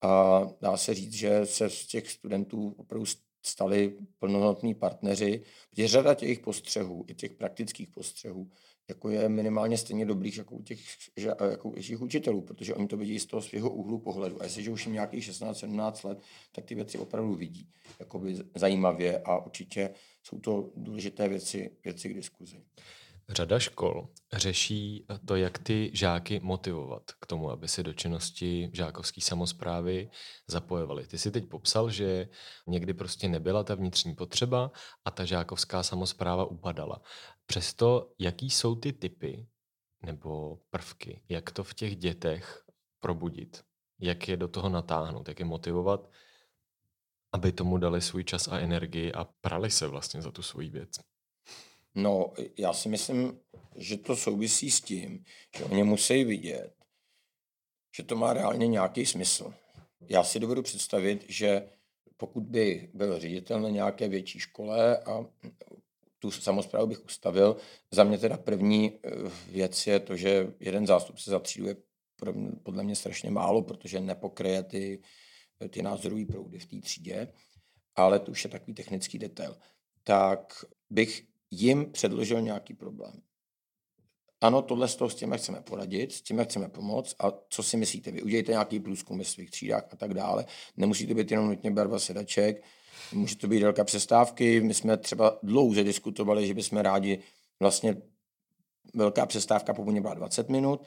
A dá se říct, že se z těch studentů opravdu stali plnohodnotní partneři, protože řada těch postřehů, i těch praktických postřehů, jako je minimálně stejně dobrých jako u těch, že, jako u těch učitelů, protože oni to vidí z toho svého úhlu pohledu. A jestliže už jim nějakých 16-17 let, tak ty věci opravdu vidí jakoby zajímavě a určitě jsou to důležité věci, věci k diskuzi. Řada škol řeší to, jak ty žáky motivovat k tomu, aby se do činnosti žákovské samozprávy zapojovali. Ty si teď popsal, že někdy prostě nebyla ta vnitřní potřeba a ta žákovská samozpráva upadala. Přesto, jaký jsou ty typy nebo prvky, jak to v těch dětech probudit, jak je do toho natáhnout, jak je motivovat, aby tomu dali svůj čas a energii a prali se vlastně za tu svoji věc. No, já si myslím, že to souvisí s tím, že oni musí vidět, že to má reálně nějaký smysl. Já si dovedu představit, že pokud by byl ředitel na nějaké větší škole a tu samozprávu bych ustavil, za mě teda první eh, věc je to, že jeden zástupce za třídu je podle mě strašně málo, protože nepokryje ty, ty názorové proudy v té třídě, ale to už je takový technický detail. Tak bych jim předložil nějaký problém. Ano, tohle z toho s tím chceme poradit, s tím chceme pomoct a co si myslíte vy? Udějte nějaký průzkum ve svých třídách a tak dále. Nemusí to být jenom nutně barva sedaček, může to být délka přestávky. My jsme třeba dlouze diskutovali, že bychom rádi vlastně velká přestávka původně byla 20 minut,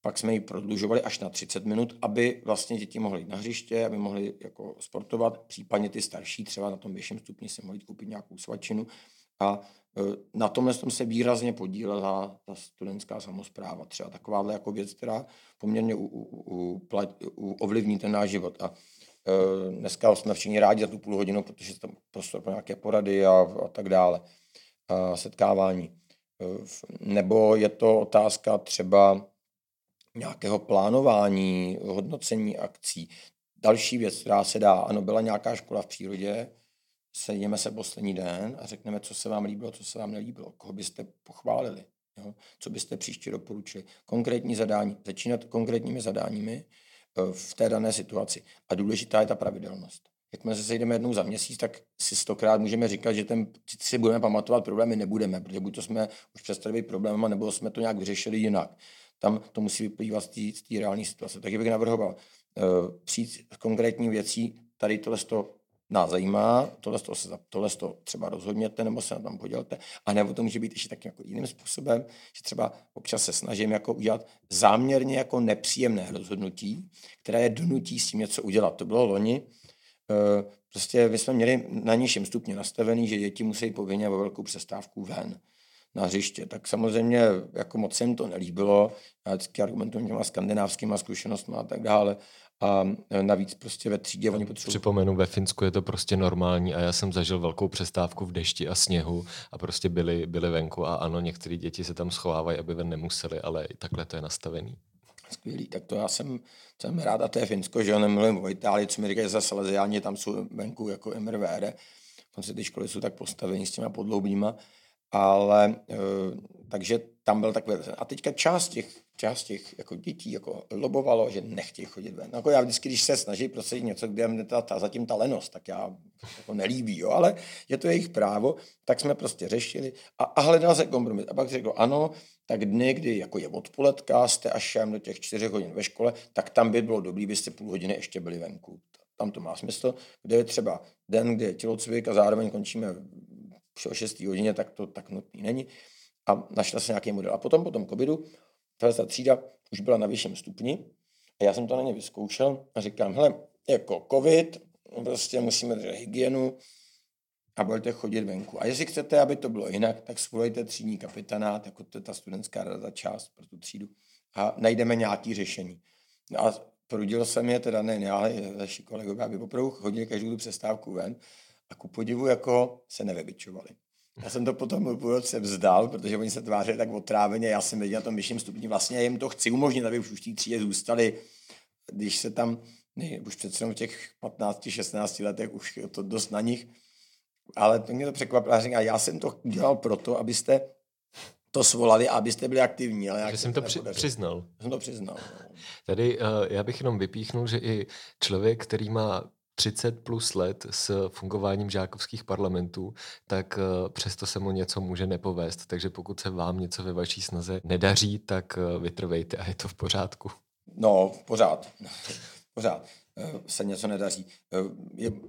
pak jsme ji prodlužovali až na 30 minut, aby vlastně děti mohly jít na hřiště, aby mohly jako sportovat, případně ty starší třeba na tom vyšším stupni si mohli koupit nějakou svačinu a na tomhle tom se výrazně podílela ta studentská samozpráva. Třeba takováhle jako věc, která poměrně u, u, u, u, ovlivní ten náš život. A e, dneska jsme všichni rádi za tu půl hodinu, protože tam prostor pro nějaké porady a, a tak dále. A setkávání. E, nebo je to otázka třeba nějakého plánování, hodnocení akcí. Další věc, která se dá, ano, byla nějaká škola v přírodě, sedíme se poslední den a řekneme, co se vám líbilo, co se vám nelíbilo, koho byste pochválili, jo? co byste příště doporučili. Konkrétní zadání, začínat konkrétními zadáními eh, v té dané situaci. A důležitá je ta pravidelnost. Jakmile se sejdeme jednou za měsíc, tak si stokrát můžeme říkat, že ten, si budeme pamatovat, problémy nebudeme, protože buď to jsme už přestali být problémem, nebo jsme to nějak vyřešili jinak. Tam to musí vyplývat z té reální situace. Takže bych navrhoval uh, přijít s konkrétní věcí, tady tohle nás zajímá, tohle, to, tohle to třeba rozhodněte, nebo se na tom podělte, a nebo to může být ještě tak jako jiným způsobem, že třeba občas se snažím jako udělat záměrně jako nepříjemné rozhodnutí, které je donutí s tím něco udělat. To bylo loni, eh, prostě my jsme měli na nižším stupni nastavený, že děti musí povinně ve velkou přestávku ven na hřiště. Tak samozřejmě jako moc jim to nelíbilo. Já vždycky argumentuji těma skandinávskýma zkušenostmi a tak dále a e, navíc prostě ve třídě oni potřebují. Připomenu, ve Finsku je to prostě normální a já jsem zažil velkou přestávku v dešti a sněhu a prostě byli, byli venku a ano, některé děti se tam schovávají, aby ven nemuseli, ale i takhle to je nastavený. Skvělý, tak to já jsem, jsem rád a to je Finsko, že jo, nemluvím o Itálii, co mi říkají za Salesiáni, tam jsou venku jako MRVR, konce ty školy jsou tak postavení s těma podloubníma, ale e, takže tam byl takový. A teďka část těch, část těch jako dětí jako lobovalo, že nechtějí chodit ven. Jako já vždycky, když se snaží prosadit něco, kde je ta, ta, zatím ta lenost, tak já jako nelíbí, jo, ale je to jejich právo, tak jsme prostě řešili a, a hledal se kompromis. A pak řekl, ano, tak dny, kdy jako je odpoledka, jste až šem do těch čtyřech hodin ve škole, tak tam by bylo dobré, byste půl hodiny ještě byli venku. Tam to má smysl. Kde je třeba den, kdy je tělocvik a zároveň končíme o 6 hodině, tak to tak nutný není a našla se nějaký model. A potom po tom covidu tahle ta třída už byla na vyšším stupni a já jsem to na ně vyzkoušel a říkám, hele, jako covid, prostě musíme držet hygienu a budete chodit venku. A jestli chcete, aby to bylo jinak, tak svolejte třídní kapitánát, jako to je ta studentská rada část pro tu třídu a najdeme nějaké řešení. No a prudil jsem je, teda ne já, ale naši kolegové, aby opravdu chodili každou tu přestávku ven A ku podivu jako se nevybičovali. Já jsem to potom po roce vzdal, protože oni se tvářili tak otráveně, já jsem věděl na tom vyšším stupni, vlastně jim to chci umožnit, aby už v té třídě zůstali, když se tam, ne, už přece v těch 15-16 letech už je to dost na nich, ale to mě to překvapilo, já říkám, já jsem to dělal proto, abyste to svolali, abyste byli aktivní. Ale že jsem to při, přiznal. Jsem to přiznal. No. Tady uh, já bych jenom vypíchnul, že i člověk, který má 30 plus let s fungováním žákovských parlamentů, tak uh, přesto se mu něco může nepovést. Takže pokud se vám něco ve vaší snaze nedaří, tak uh, vytrvejte a je to v pořádku. No, pořád. pořád se něco nedaří.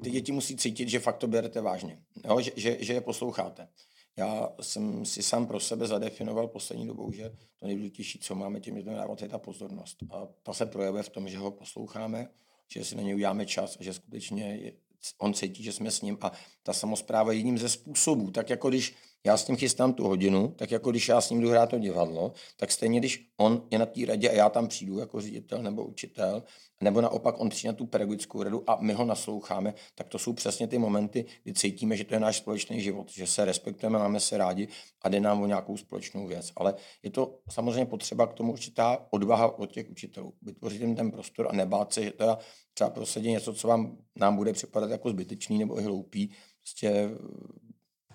Ty děti musí cítit, že fakt to berete vážně, jo? Že, že, že je posloucháte. Já jsem si sám pro sebe zadefinoval poslední dobou, že to nejdůležitější, co máme těm dětem dávat, je ta pozornost. A ta se projevuje v tom, že ho posloucháme, že si na něj uděláme čas a že skutečně je, on cítí, že jsme s ním. A ta samozpráva je jedním ze způsobů. Tak jako když já s tím chystám tu hodinu, tak jako když já s ním jdu hrát to divadlo, tak stejně když on je na té radě a já tam přijdu jako ředitel nebo učitel, nebo naopak on přijde na tu pedagogickou radu a my ho nasloucháme, tak to jsou přesně ty momenty, kdy cítíme, že to je náš společný život, že se respektujeme, máme se rádi a jde nám o nějakou společnou věc. Ale je to samozřejmě potřeba k tomu určitá odvaha od těch učitelů. Vytvořit jim ten prostor a nebát se, že teda třeba prosadit něco, co vám nám bude připadat jako zbytečný nebo hloupý. Prostě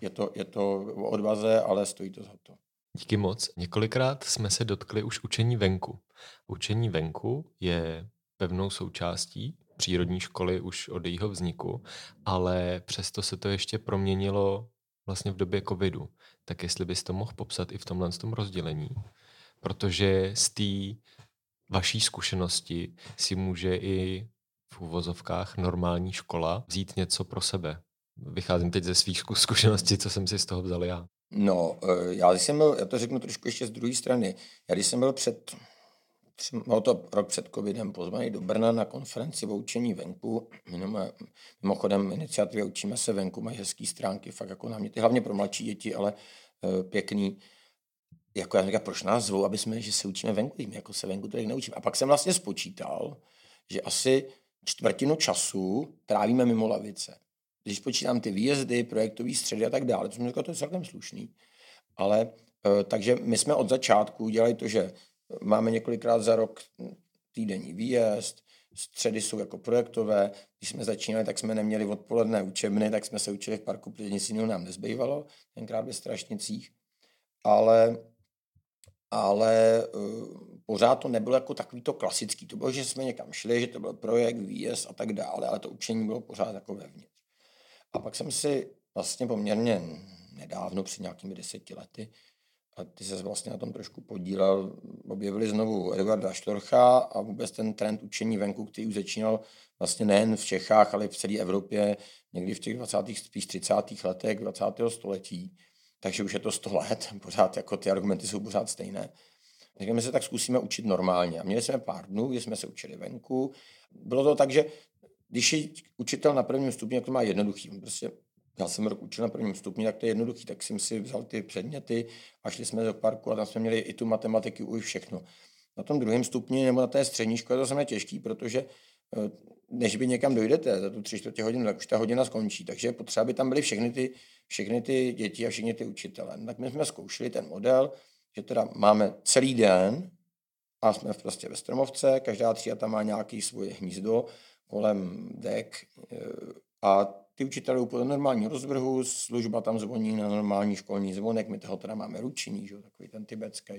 je to, je to o odvaze, ale stojí to za to. Díky moc. Několikrát jsme se dotkli už učení venku. Učení venku je pevnou součástí přírodní školy už od jejího vzniku, ale přesto se to ještě proměnilo vlastně v době covidu. Tak jestli bys to mohl popsat i v tomhle tom rozdělení, protože z té vaší zkušenosti si může i v uvozovkách normální škola vzít něco pro sebe. Vycházím teď ze svých zkušeností, co jsem si z toho vzal já. No, eh, já když jsem byl, já to řeknu trošku ještě z druhé strany, já když jsem byl před, bylo to rok před covidem, pozvaný do Brna na konferenci o učení venku, mimochodem iniciativy Učíme se venku, mají hezký stránky, fakt jako náměty, hlavně pro mladší děti, ale uh, pěkný. Jako já říkám, proč nás zvou, aby jsme, že se učíme venku, my jako se venku tady neučíme. A pak jsem vlastně spočítal, že asi čtvrtinu času trávíme mimo lavice když počítám ty výjezdy, projektové středy a tak dále, to jsem říkal, to je celkem slušný. Ale eh, takže my jsme od začátku dělali to, že máme několikrát za rok týdenní výjezd, středy jsou jako projektové. Když jsme začínali, tak jsme neměli odpoledne učebny, tak jsme se učili v parku, protože nic jiného nám nezbývalo, tenkrát ve Strašnicích. Ale, ale uh, pořád to nebylo jako takový to klasický. To bylo, že jsme někam šli, že to byl projekt, výjezd a tak dále, ale to učení bylo pořád jako vevnitř. A pak jsem si vlastně poměrně nedávno, před nějakými deseti lety, a ty se vlastně na tom trošku podílel, objevili znovu Edvarda Štorcha a vůbec ten trend učení venku, který už začínal vlastně nejen v Čechách, ale v celé Evropě, někdy v těch 20. spíš 30. letech 20. století. Takže už je to 100 let, pořád jako ty argumenty jsou pořád stejné. Takže my se tak zkusíme učit normálně. A měli jsme pár dnů, kdy jsme se učili venku. Bylo to tak, že když je učitel na prvním stupni, to má jednoduchý. Prostě, já jsem rok učil na prvním stupni, tak to je jednoduchý, tak jsem si vzal ty předměty a šli jsme do parku a tam jsme měli i tu matematiku, už všechno. Na tom druhém stupni nebo na té střední škole to je těžký, protože eh, než vy někam dojdete za tu tři čtvrtě hodinu, tak už ta hodina skončí. Takže potřeba, aby tam byly všechny ty, všechny ty děti a všichni ty učitele. Tak my jsme zkoušeli ten model, že teda máme celý den a jsme prostě ve stromovce, každá třída tam má nějaký svoje hnízdo kolem dek eh, a ty učitelé podle normálního rozvrhu, služba tam zvoní na normální školní zvonek, my toho teda máme ručení, že? takový ten tibetský.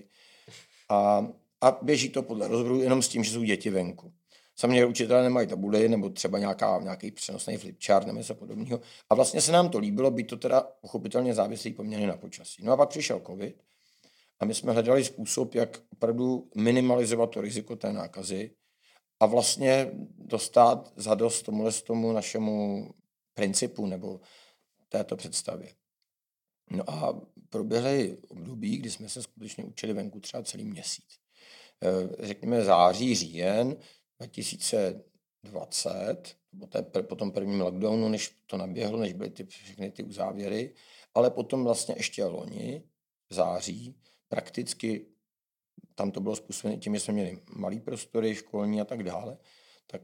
A, a běží to podle rozvrhu jenom s tím, že jsou děti venku. Samozřejmě učitelé nemají tabuly nebo třeba nějaká, nějaký přenosný flipchart nebo něco podobného. A vlastně se nám to líbilo, být to teda pochopitelně závislý poměrně na počasí. No a pak přišel covid a my jsme hledali způsob, jak opravdu minimalizovat to riziko té nákazy a vlastně dostat zadost tomuhle tomu našemu principu nebo této představě. No a proběhly období, kdy jsme se skutečně učili venku třeba celý měsíc. Eh, řekněme září, říjen 2020, po, tom prvním lockdownu, než to naběhlo, než byly ty, všechny ty uzávěry, ale potom vlastně ještě loni, září, prakticky tam to bylo způsobeno tím, že jsme měli malý prostory, školní a tak dále, tak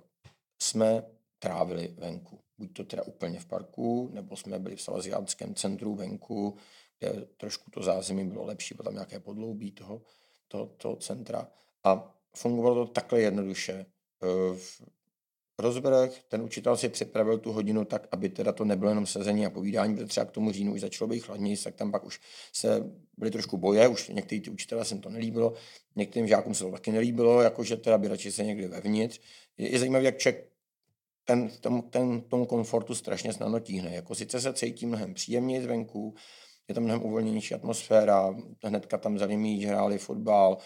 jsme trávili venku. buď to teda úplně v parku, nebo jsme byli v Salesiánském centru venku, kde trošku to zázemí bylo lepší, bylo tam nějaké podloubí toho, toho, toho centra. A fungovalo to takhle jednoduše. Rozvrh, ten učitel si připravil tu hodinu tak, aby teda to nebylo jenom sezení a povídání, protože třeba k tomu říjnu už začalo být chladněji, tak tam pak už se byly trošku boje, už některý ty učitelé se to nelíbilo, některým žákům se to taky nelíbilo, jakože teda by radši se někdy vevnitř. Je, je zajímavé, jak člověk ten, ten, ten, tomu komfortu strašně snadno tíhne. Jako sice se cítí mnohem příjemněji zvenku, je tam mnohem uvolněnější atmosféra, hnedka tam za hráli fotbal,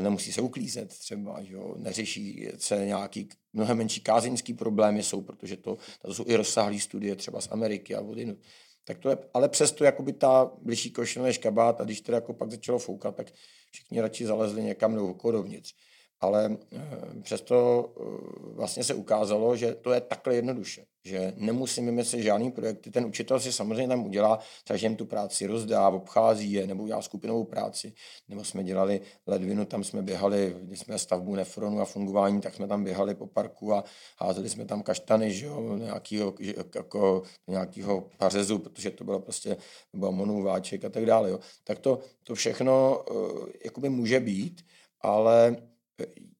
nemusí se uklízet třeba, jo? neřeší se nějaký mnohem menší kázeňský problémy jsou, protože to, to jsou i rozsáhlé studie třeba z Ameriky a od jinut. Tak to je, ale přesto jakoby ta blížší košile než kabát a když to jako pak začalo foukat, tak všichni radši zalezli někam do dovnitř ale eh, přesto eh, vlastně se ukázalo, že to je takhle jednoduše, že nemusím vymyslet žádný projekty. Ten učitel si samozřejmě tam udělá, takže jim tu práci rozdá, obchází je, nebo udělá skupinovou práci, nebo jsme dělali ledvinu, tam jsme běhali, když jsme stavbu nefronu a fungování, tak jsme tam běhali po parku a házeli jsme tam kaštany, že jo, nějakýho, jako, nějakýho pařezu, protože to bylo prostě, bylo monůváček a tak dále, jo. Tak to, to všechno uh, jakoby může být, ale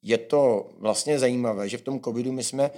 je to vlastně zajímavé, že v tom covidu my jsme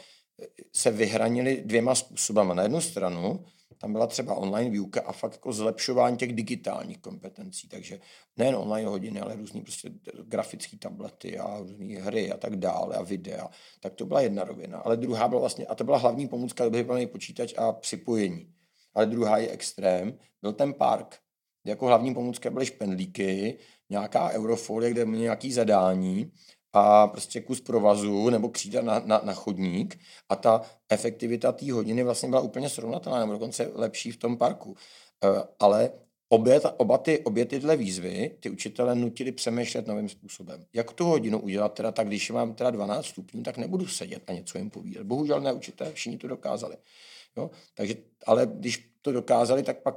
se vyhranili dvěma způsobama. Na jednu stranu tam byla třeba online výuka a fakt jako zlepšování těch digitálních kompetencí. Takže nejen online hodiny, ale různý prostě grafické tablety a různé hry a tak dále a videa. Tak to byla jedna rovina. Ale druhá byla vlastně, a to byla hlavní pomůcka, byl počítač a připojení. Ale druhá je extrém, byl ten park. Jako hlavní pomůcka byly špendlíky, nějaká eurofolie, kde měl nějaký zadání a prostě kus provazu nebo křída na, na, na chodník a ta efektivita té hodiny vlastně byla úplně srovnatelná nebo dokonce lepší v tom parku. E, ale obě, oba ty, obě tyhle výzvy ty učitele nutili přemýšlet novým způsobem. Jak tu hodinu udělat teda tak, když mám teda 12 stupňů, tak nebudu sedět a něco jim povídat. Bohužel ne učitelé, všichni to dokázali. Jo? Takže, ale když to dokázali, tak pak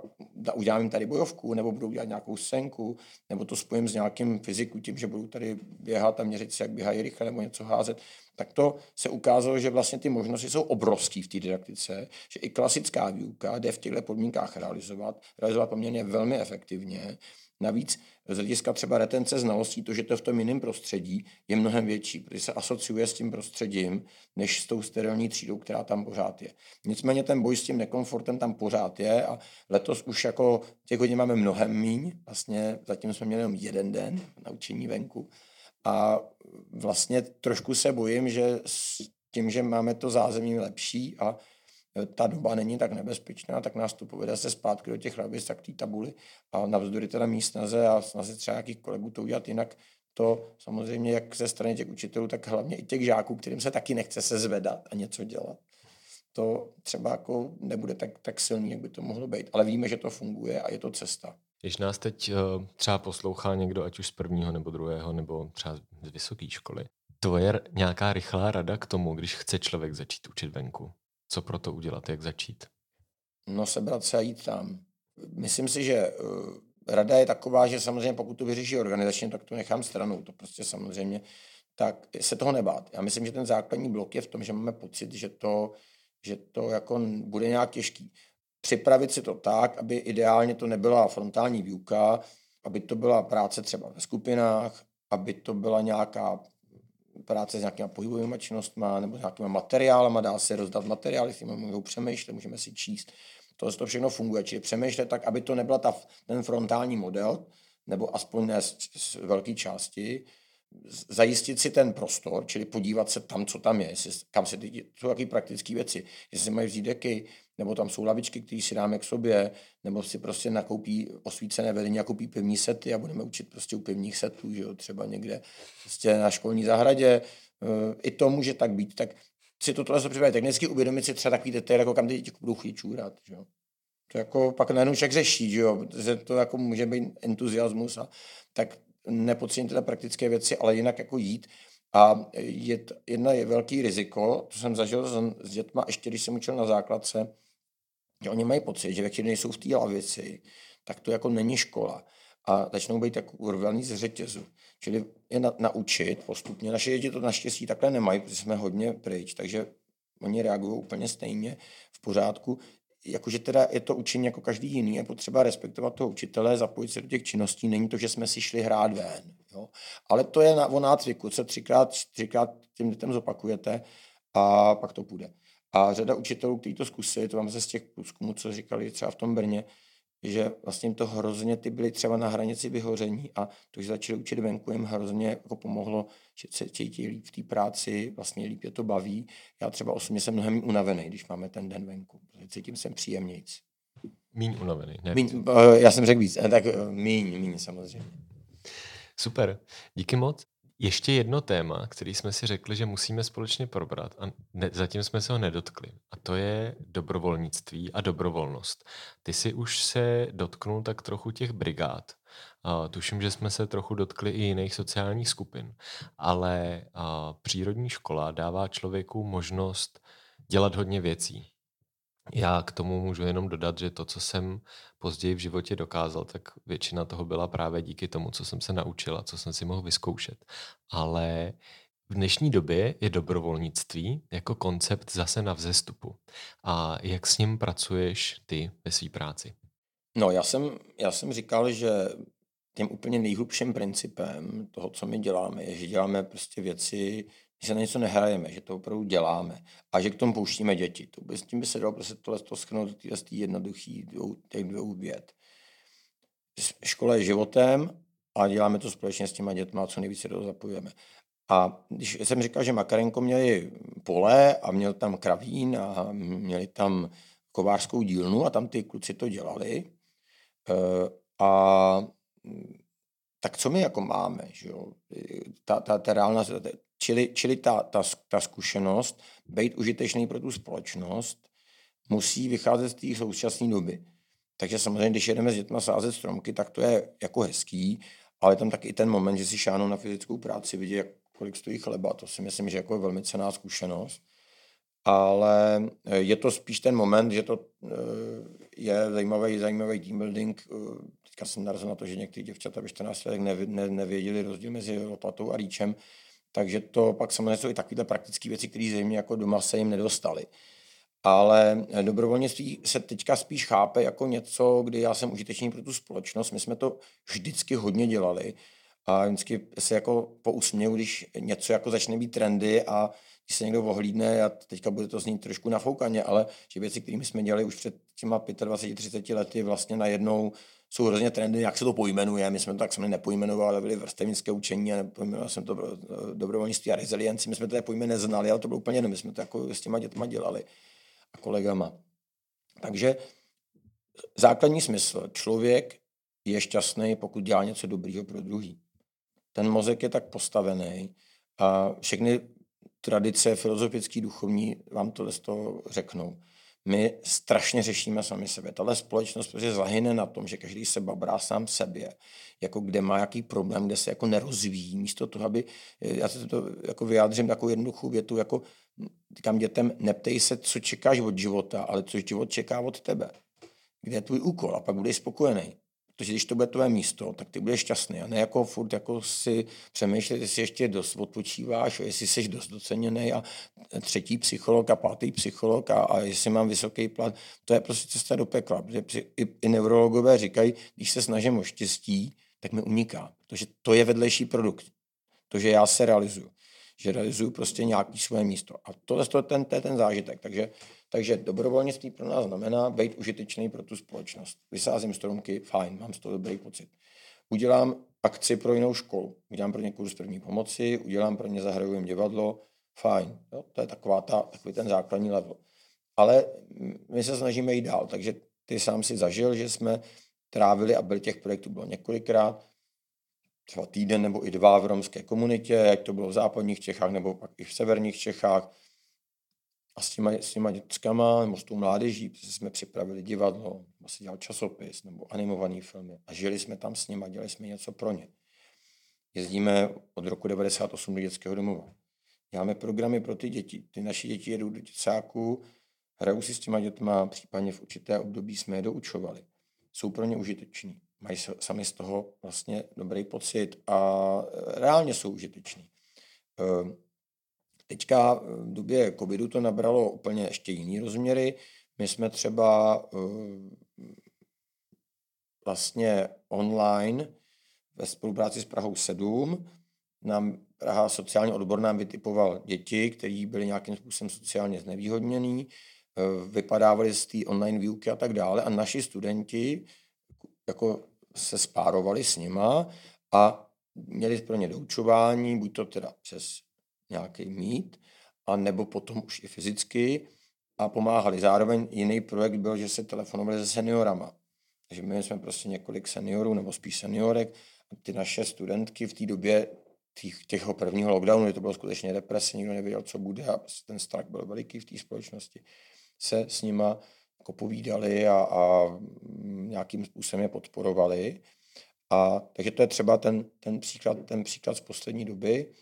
udělám jim tady bojovku, nebo budu dělat nějakou scénku, nebo to spojím s nějakým fyziku, tím, že budu tady běhat a měřit si, jak běhají rychle, nebo něco házet. Tak to se ukázalo, že vlastně ty možnosti jsou obrovské v té didaktice, že i klasická výuka jde v těchto podmínkách realizovat, realizovat poměrně velmi efektivně Navíc z hlediska třeba retence znalostí, to, že to v tom jiném prostředí je mnohem větší, protože se asociuje s tím prostředím, než s tou sterilní třídou, která tam pořád je. Nicméně ten boj s tím nekomfortem tam pořád je a letos už jako těch hodin máme mnohem míň, vlastně zatím jsme měli jenom jeden den na učení venku a vlastně trošku se bojím, že s tím, že máme to zázemí lepší a ta doba není tak nebezpečná, tak nás to povede se zpátky do těch lavic, tak té tabuly a navzdory teda mý snaze a snaze třeba nějakých kolegů to udělat jinak, to samozřejmě jak ze strany těch učitelů, tak hlavně i těch žáků, kterým se taky nechce se zvedat a něco dělat. To třeba jako nebude tak, tak silný, jak by to mohlo být. Ale víme, že to funguje a je to cesta. Když nás teď eh, třeba poslouchá někdo, ať už z prvního nebo druhého, nebo třeba z vysoké školy, to je nějaká rychlá rada k tomu, když chce člověk začít učit venku. Co pro to udělat, jak začít? No sebrat se a jít tam. Myslím si, že uh, rada je taková, že samozřejmě pokud to vyřeší organizačně, tak to nechám stranou. To prostě samozřejmě tak se toho nebát. Já myslím, že ten základní blok je v tom, že máme pocit, že to, že to jako bude nějak těžký. Připravit si to tak, aby ideálně to nebyla frontální výuka, aby to byla práce třeba ve skupinách, aby to byla nějaká práce s nějakýma pohybovými činnostmi nebo s nějakýma materiálama, dá se rozdat materiály, s tím můžou přemýšlet, můžeme si číst. To, to všechno funguje, čili přemýšlet tak, aby to nebyla ta, ten frontální model, nebo aspoň ne z, z velké části, zajistit si ten prostor, čili podívat se tam, co tam je, jestli, kam se ty, jsou jaký praktické věci, jestli mají vzít deky, nebo tam jsou lavičky, které si dáme k sobě, nebo si prostě nakoupí osvícené vedení a koupí pivní sety a budeme učit prostě u pivních setů, že jo, třeba někde prostě na školní zahradě. E, I to může tak být, tak si to tohle připravit technicky, uvědomit si třeba takový detail, jako kam ty děti budou chtít čůrat, že jo. To jako pak najednou však řeší, že jo, že to jako může být entuziasmus a tak nepodcenit teda praktické věci, ale jinak jako jít. A je jedna je velký riziko, to jsem zažil s, s dětma, ještě když jsem učil na základce, že oni mají pocit, že večer nejsou v té lavici, tak to jako není škola. A začnou být tak urvaný z řetězu. Čili je na, naučit postupně. Naše děti to naštěstí takhle nemají, protože jsme hodně pryč, takže oni reagují úplně stejně, v pořádku. Jakože teda je to učení jako každý jiný, je potřeba respektovat toho učitele, zapojit se do těch činností, není to, že jsme si šli hrát ven. Jo? Ale to je na, o nácviku, co třikrát, třikrát těm dětem zopakujete a pak to půjde. A řada učitelů, kteří to zkusili, to vám se z těch průzkumů, co říkali třeba v tom Brně, že vlastně jim to hrozně, ty byly třeba na hranici vyhoření a to, že začali učit venku, jim hrozně jako pomohlo, že se cítí líp v té práci, vlastně líp je to baví. Já třeba osobně jsem mnohem unavený, když máme ten den venku, protože cítím se příjemnějc. Míň unavený, ne? Míň, eh, já jsem řekl víc, eh, tak eh, míň, míň samozřejmě. Super, díky moc. Ještě jedno téma, který jsme si řekli, že musíme společně probrat a ne, zatím jsme se ho nedotkli. A to je dobrovolnictví a dobrovolnost. Ty si už se dotknul tak trochu těch brigád. A tuším, že jsme se trochu dotkli i jiných sociálních skupin. Ale a, přírodní škola dává člověku možnost dělat hodně věcí. Já k tomu můžu jenom dodat, že to, co jsem později v životě dokázal, tak většina toho byla právě díky tomu, co jsem se naučil a co jsem si mohl vyzkoušet. Ale v dnešní době je dobrovolnictví jako koncept zase na vzestupu. A jak s ním pracuješ ty ve své práci? No, já jsem, já jsem říkal, že tím úplně nejhlubším principem toho, co my děláme, je, že děláme prostě věci že se na něco nehrajeme, že to opravdu děláme a že k tomu pouštíme děti. To by, s tím by se dalo prostě tohle to schrnout do těch jednoduchých dvou, těch dvou věd. Škola je životem a děláme to společně s těma dětma a co nejvíce do toho zapojujeme. A když jsem říkal, že Makarenko měli pole a měl tam kravín a měli tam kovářskou dílnu a tam ty kluci to dělali. Eh, a tak co my jako máme, že jo? Ta, ta, ta reálná, čili, čili ta, ta, ta zkušenost, být užitečný pro tu společnost, musí vycházet z té současné doby. Takže samozřejmě, když jedeme s dětma sázet stromky, tak to je jako hezký, ale tam taky i ten moment, že si šánou na fyzickou práci, vidí, jak, kolik stojí chleba, to si myslím, že jako je velmi cená zkušenost. Ale eh, je to spíš ten moment, že to eh, je zajímavý, zajímavý team building. Eh, teďka jsem narazil na to, že někteří děvčata ve 14 letech nevěděli rozdíl mezi lopatou a rýčem, takže to pak samozřejmě jsou i takové praktické věci, které zřejmě jako doma se jim nedostaly. Ale dobrovolnictví se teďka spíš chápe jako něco, kdy já jsem užitečný pro tu společnost. My jsme to vždycky hodně dělali a vždycky se jako pousměju, když něco jako začne být trendy a když se někdo ohlídne, a teďka bude to znít trošku nafoukaně, ale že věci, které jsme dělali už před těma 25-30 lety, vlastně najednou jsou hrozně trendy, jak se to pojmenuje. My jsme to tak samozřejmě nepojmenovali, byly vrstevnické učení a nepojmenoval jsem to eh, dobrovolnictví a rezilienci. My jsme to pojmy neznali, ale to bylo úplně jenom. My jsme to jako s těma dětma dělali a kolegama. Takže základní smysl. Člověk je šťastný, pokud dělá něco dobrýho pro druhý. Ten mozek je tak postavený a všechny tradice filozofický, duchovní vám to řeknou my strašně řešíme sami sebe. Tahle společnost prostě zahyne na tom, že každý se babrá sám sebě, jako kde má jaký problém, kde se jako nerozvíjí, místo toho, aby, já se to jako vyjádřím takovou jednoduchou větu, jako říkám dětem, neptej se, co čekáš od života, ale co život čeká od tebe. Kde je tvůj úkol a pak budeš spokojený. Protože když to bude tvoje místo, tak ty budeš šťastný. A ne jako furt jako si přemýšlet, jestli ještě dost odpočíváš, jestli jsi dost doceněný a třetí psycholog a pátý psycholog a, a jestli mám vysoký plat. To je prostě cesta do pekla. Protože i, i neurologové říkají, když se snažím o štěstí, tak mi uniká. Protože to je vedlejší produkt. To, že já se realizuju. Že realizuju prostě nějaký svoje místo. A to je ten, je ten zážitek. Takže takže dobrovolnictví pro nás znamená být užitečný pro tu společnost. Vysázím stromky, fajn, mám z toho dobrý pocit. Udělám akci pro jinou školu, udělám pro ně kurz první pomoci, udělám pro ně zahraju jim divadlo, fajn. Jo? To je taková ta, takový ten základní level. Ale my se snažíme jít dál, takže ty sám si zažil, že jsme trávili a byl těch projektů bylo několikrát, třeba týden nebo i dva v romské komunitě, jak to bylo v západních Čechách nebo pak i v severních Čechách a s těma, s těma dětskama nebo s tou mládeží jsme připravili divadlo, nebo si dělal časopis nebo animovaný filmy a žili jsme tam s nimi dělali jsme něco pro ně. Jezdíme od roku 98 do dětského domova. Děláme programy pro ty děti. Ty naše děti jedou do děcáků, hrajou si s těma dětma, případně v určité období jsme je doučovali. Jsou pro ně užiteční. Mají sami z toho vlastně dobrý pocit a reálně jsou užiteční. Teďka v době covidu to nabralo úplně ještě jiný rozměry. My jsme třeba vlastně online ve spolupráci s Prahou 7 nám Praha sociální odbor nám vytipoval děti, kteří byli nějakým způsobem sociálně znevýhodněný, eh, vypadávali z té online výuky a tak dále a naši studenti jako se spárovali s nima a měli pro ně doučování, buď to teda přes nějaký mít, a nebo potom už i fyzicky a pomáhali. Zároveň jiný projekt byl, že se telefonovali se seniorama. Takže my jsme prostě několik seniorů, nebo spíš seniorek, a ty naše studentky v té době těch, těho prvního lockdownu, kdy to bylo skutečně deprese, nikdo nevěděl, co bude a prostě ten strach byl veliký v té společnosti, se s nima jako povídali a, a nějakým způsobem je podporovali. A, takže to je třeba ten, ten, příklad, ten příklad z poslední doby.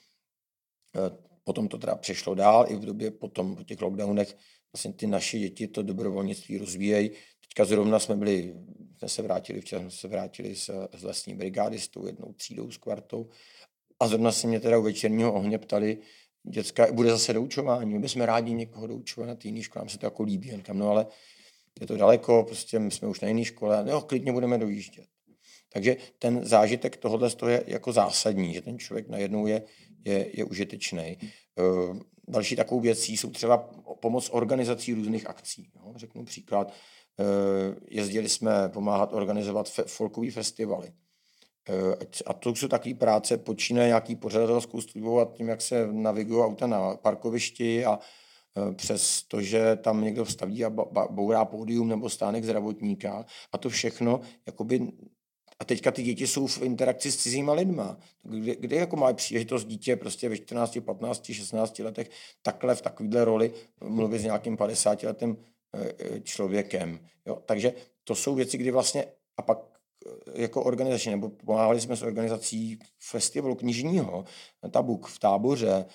E, potom to teda přešlo dál i v době potom po těch lockdownech. Vlastně ty naše děti to dobrovolnictví rozvíjejí. Teďka zrovna jsme byli, jsme se vrátili, včera jsme se vrátili z, z lesní brigády s tou jednou třídou, s kvartou. A zrovna se mě teda u večerního ohně ptali, děcka, bude zase doučování, my bychom rádi někoho doučovat na té jiné škole, nám se to jako líbí, jen kam, no ale je to daleko, prostě jsme už na jiné škole, no klidně budeme dojíždět. Takže ten zážitek tohohle je jako zásadní, že ten člověk najednou je, je, je užitečný. Eh, další takovou věcí jsou třeba pomoc organizací různých akcí. Jo. Řeknu příklad, eh, jezdili jsme pomáhat organizovat folkové festivaly. Eh, a to jsou takové práce, počínaje nějaký pořadatelskou službou a tím, jak se navigují auta na parkovišti a přes to, že tam někdo staví a bourá pódium nebo stánek zdravotníka a to všechno jakoby a teďka ty děti jsou v interakci s cizíma lidma. Kde, kde jako má příležitost dítě prostě ve 14, 15, 16 letech takhle v takovéhle roli mluvit s nějakým 50 letým eh, eh, člověkem. Jo? Takže to jsou věci, kdy vlastně a pak eh, jako organizační, nebo pomáhali jsme s organizací festivalu knižního, Tabuk v táboře,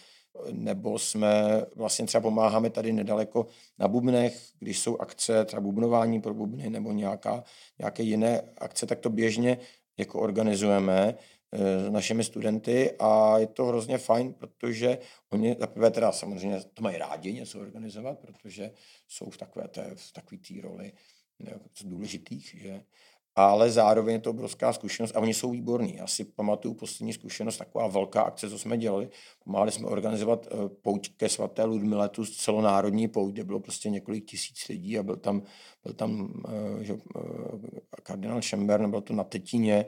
nebo jsme vlastně třeba pomáháme tady nedaleko na Bubnech, když jsou akce, třeba bubnování pro bubny nebo nějaká, nějaké jiné akce, tak to běžně jako organizujeme s našimi studenty a je to hrozně fajn, protože oni zaprvé teda samozřejmě to mají rádi něco organizovat, protože jsou v takové té, v takové té roli důležitých, že ale zároveň je to obrovská zkušenost a oni jsou výborní. Já si pamatuju poslední zkušenost, taková velká akce, co jsme dělali. Pomáhali jsme organizovat uh, pouť ke svaté Ludmile, tu celonárodní pouť, kde bylo prostě několik tisíc lidí a byl tam, byl tam uh, že, uh, kardinál Schember, bylo to na Tetíně,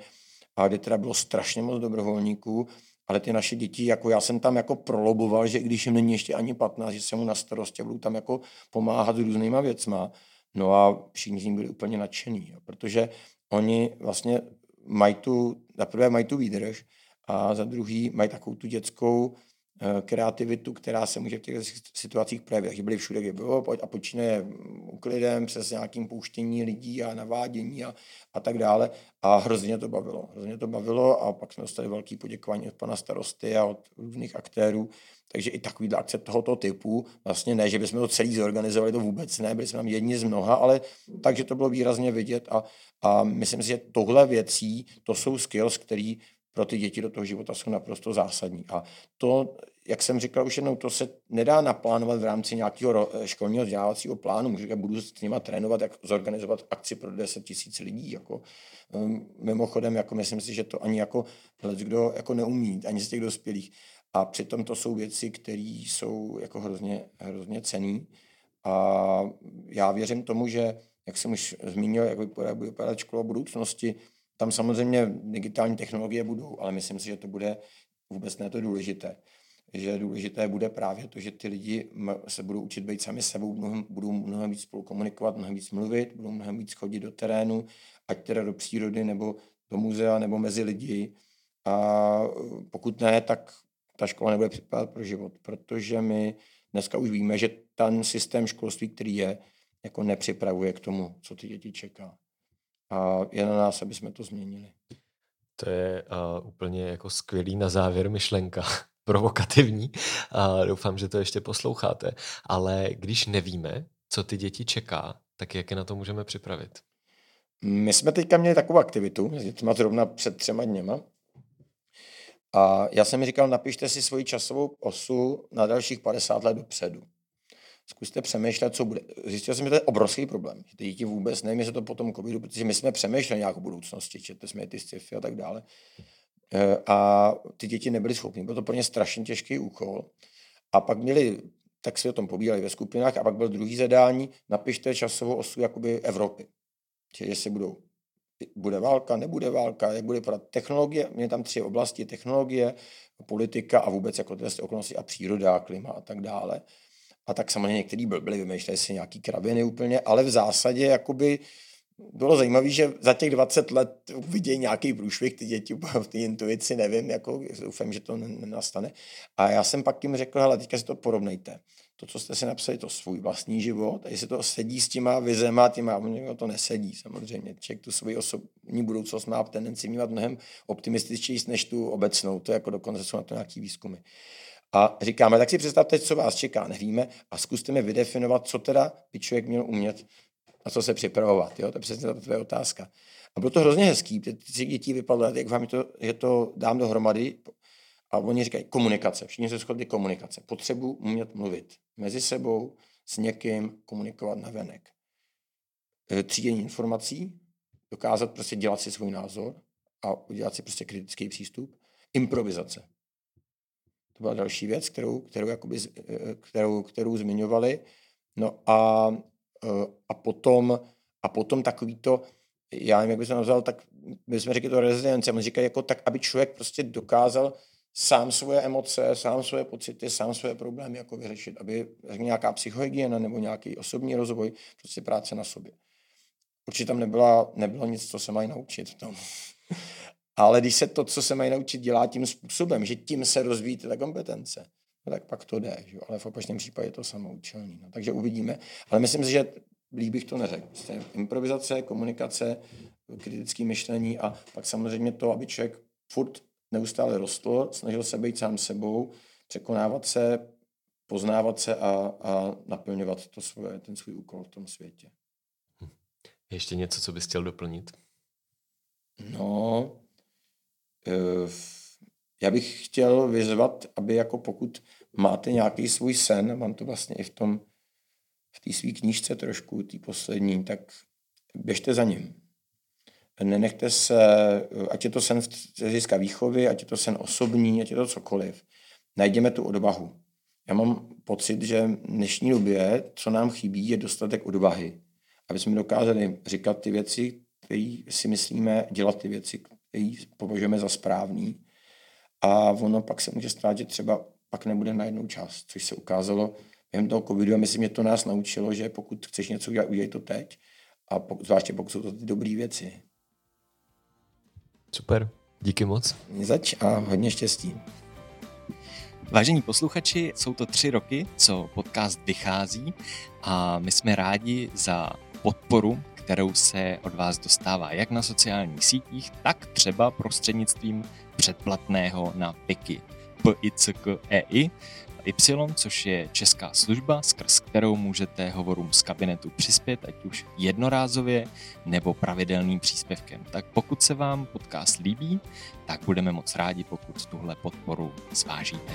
a kde teda bylo strašně moc dobrovolníků, ale ty naše děti, jako já jsem tam jako proloboval, že když jim není ještě ani 15, že se mu na starosti a budu tam jako pomáhat různýma věcma. No a všichni z byli úplně nadšení, protože oni vlastně mají tu, za prvé mají tu výdrž a za druhý mají takovou tu dětskou kreativitu, která se může v těch situacích projevit. Takže byli všude, kde bylo a počínaje uklidem přes nějakým pouštění lidí a navádění a, a tak dále. A hrozně to bavilo. Hrozně to bavilo a pak jsme dostali velký poděkování od pana starosty a od různých aktérů. Takže i takový akce tohoto typu, vlastně ne, že bychom to celý zorganizovali, to vůbec ne, byli jsme tam jedni z mnoha, ale takže to bylo výrazně vidět a, a myslím si, že tohle věcí, to jsou skills, které pro ty děti do toho života jsou naprosto zásadní. A to, jak jsem říkal už jednou, to se nedá naplánovat v rámci nějakého školního vzdělávacího plánu. Můžu budu s nimi trénovat, jak zorganizovat akci pro 10 tisíc lidí. Jako, um, mimochodem, jako myslím si, že to ani jako kdo jako neumí, ani z těch dospělých. A přitom to jsou věci, které jsou jako hrozně, hrozně cený. A já věřím tomu, že, jak jsem už zmínil, jak vypadá, vypadat škola budoucnosti, tam samozřejmě digitální technologie budou, ale myslím si, že to bude vůbec ne to důležité. Že důležité bude právě to, že ty lidi se budou učit být sami sebou, mnohem, budou mnohem víc spolu komunikovat, mnohem víc mluvit, budou mnohem víc chodit do terénu, ať teda do přírody, nebo do muzea, nebo mezi lidi. A pokud ne, tak ta škola nebude připadat pro život, protože my dneska už víme, že ten systém školství, který je, jako nepřipravuje k tomu, co ty děti čeká. A je na nás, aby jsme to změnili. To je uh, úplně jako skvělý na závěr myšlenka, provokativní. A doufám, že to ještě posloucháte. Ale když nevíme, co ty děti čeká, tak jak je na to můžeme připravit? My jsme teďka měli takovou aktivitu s dětma zrovna před třema dněma, A já jsem mi říkal, napište si svoji časovou osu na dalších 50 let dopředu. Zkuste přemýšlet, co bude. Zjistil jsem, že to je obrovský problém. Ty děti vůbec nevím, jestli to potom covidu, protože my jsme přemýšleli nějakou budoucnosti, četli jsme ty sci a tak dále. E, a ty děti nebyly schopny. Byl to pro ně strašně těžký úkol. A pak měli, tak si o tom pobírali ve skupinách, a pak byl druhý zadání, napište časovou osu jakoby Evropy. Čili jestli budou bude válka, nebude válka, jak bude vypadat technologie, mě tam tři oblasti, technologie, politika a vůbec jako tyhle okolnosti a příroda, klima a tak dále. A tak samozřejmě některý byli, vymýšleli si nějaký kraviny úplně, ale v zásadě jakoby bylo zajímavé, že za těch 20 let vidějí nějaký průšvih, ty děti v té intuici, nevím, jako doufám, že to nenastane. A já jsem pak jim řekl, hele, teďka si to porovnejte. To, co jste si napsali, to svůj vlastní život, a jestli to sedí s těma vizema, těma, to nesedí samozřejmě. Člověk tu svoji osobní budoucnost má tendenci mít mnohem optimističtější než tu obecnou, to jako dokonce jsou na to nějaký výzkumy. A říkáme, tak si představte, co vás čeká, nevíme, a zkuste mi vydefinovat, co teda by člověk měl umět na co se připravovat. Jo? To je přesně ta tvoje otázka. A bylo to hrozně hezký, ty děti vypadlo, jak vám to, je to dám dohromady, a oni říkají komunikace. Všichni se shodli komunikace. Potřebu umět mluvit mezi sebou, s někým, komunikovat na venek. E, třídění informací, dokázat prostě dělat si svůj názor a udělat si prostě kritický přístup. Improvizace. To byla další věc, kterou, kterou, jakoby, e, kterou, kterou zmiňovali. No a, e, a, potom, a potom takový to, já nevím, jak bych to nazval, tak bychom řekli to rezilience. On říká jako tak, aby člověk prostě dokázal sám svoje emoce, sám svoje pocity, sám svoje problémy jako vyřešit, aby nějaká psychohygiena nebo nějaký osobní rozvoj, prostě práce na sobě. Určitě tam nebyla, nebylo nic, co se mají naučit v tom. Ale když se to, co se mají naučit, dělá tím způsobem, že tím se rozvíjí ta kompetence, no tak pak to jde. Že? Ale v opačném případě je to samoučelný. No. Takže uvidíme. Ale myslím si, že líp bych to neřekl. Prostě improvizace, komunikace, kritické myšlení a pak samozřejmě to, aby člověk furt neustále rostl, snažil se být sám sebou, překonávat se, poznávat se a, a naplňovat to svoje, ten svůj úkol v tom světě. Hm. Ještě něco, co bys chtěl doplnit? No, já bych chtěl vyzvat, aby jako pokud máte nějaký svůj sen, mám to vlastně i v tom, v té své knížce trošku, té poslední, tak běžte za ním nenechte se, ať je to sen z hlediska výchovy, ať je to sen osobní, ať je to cokoliv, najděme tu odvahu. Já mám pocit, že v dnešní době, co nám chybí, je dostatek odvahy. Aby jsme dokázali říkat ty věci, které si myslíme, dělat ty věci, které považujeme za správný. A ono pak se může stát, že třeba pak nebude na jednou čas, což se ukázalo během toho covidu a myslím, že to nás naučilo, že pokud chceš něco udělat, udělej to teď. A pokud, zvláště pokud jsou to ty dobré věci. Super, díky moc. Zač a hodně štěstí. Vážení posluchači, jsou to tři roky, co podcast vychází a my jsme rádi za podporu, kterou se od vás dostává jak na sociálních sítích, tak třeba prostřednictvím předplatného na PIKI. P-I-C-K-E-I, Y, což je česká služba, skrz kterou můžete hovorům z kabinetu přispět, ať už jednorázově nebo pravidelným příspěvkem. Tak pokud se vám podcast líbí, tak budeme moc rádi, pokud tuhle podporu zvážíte.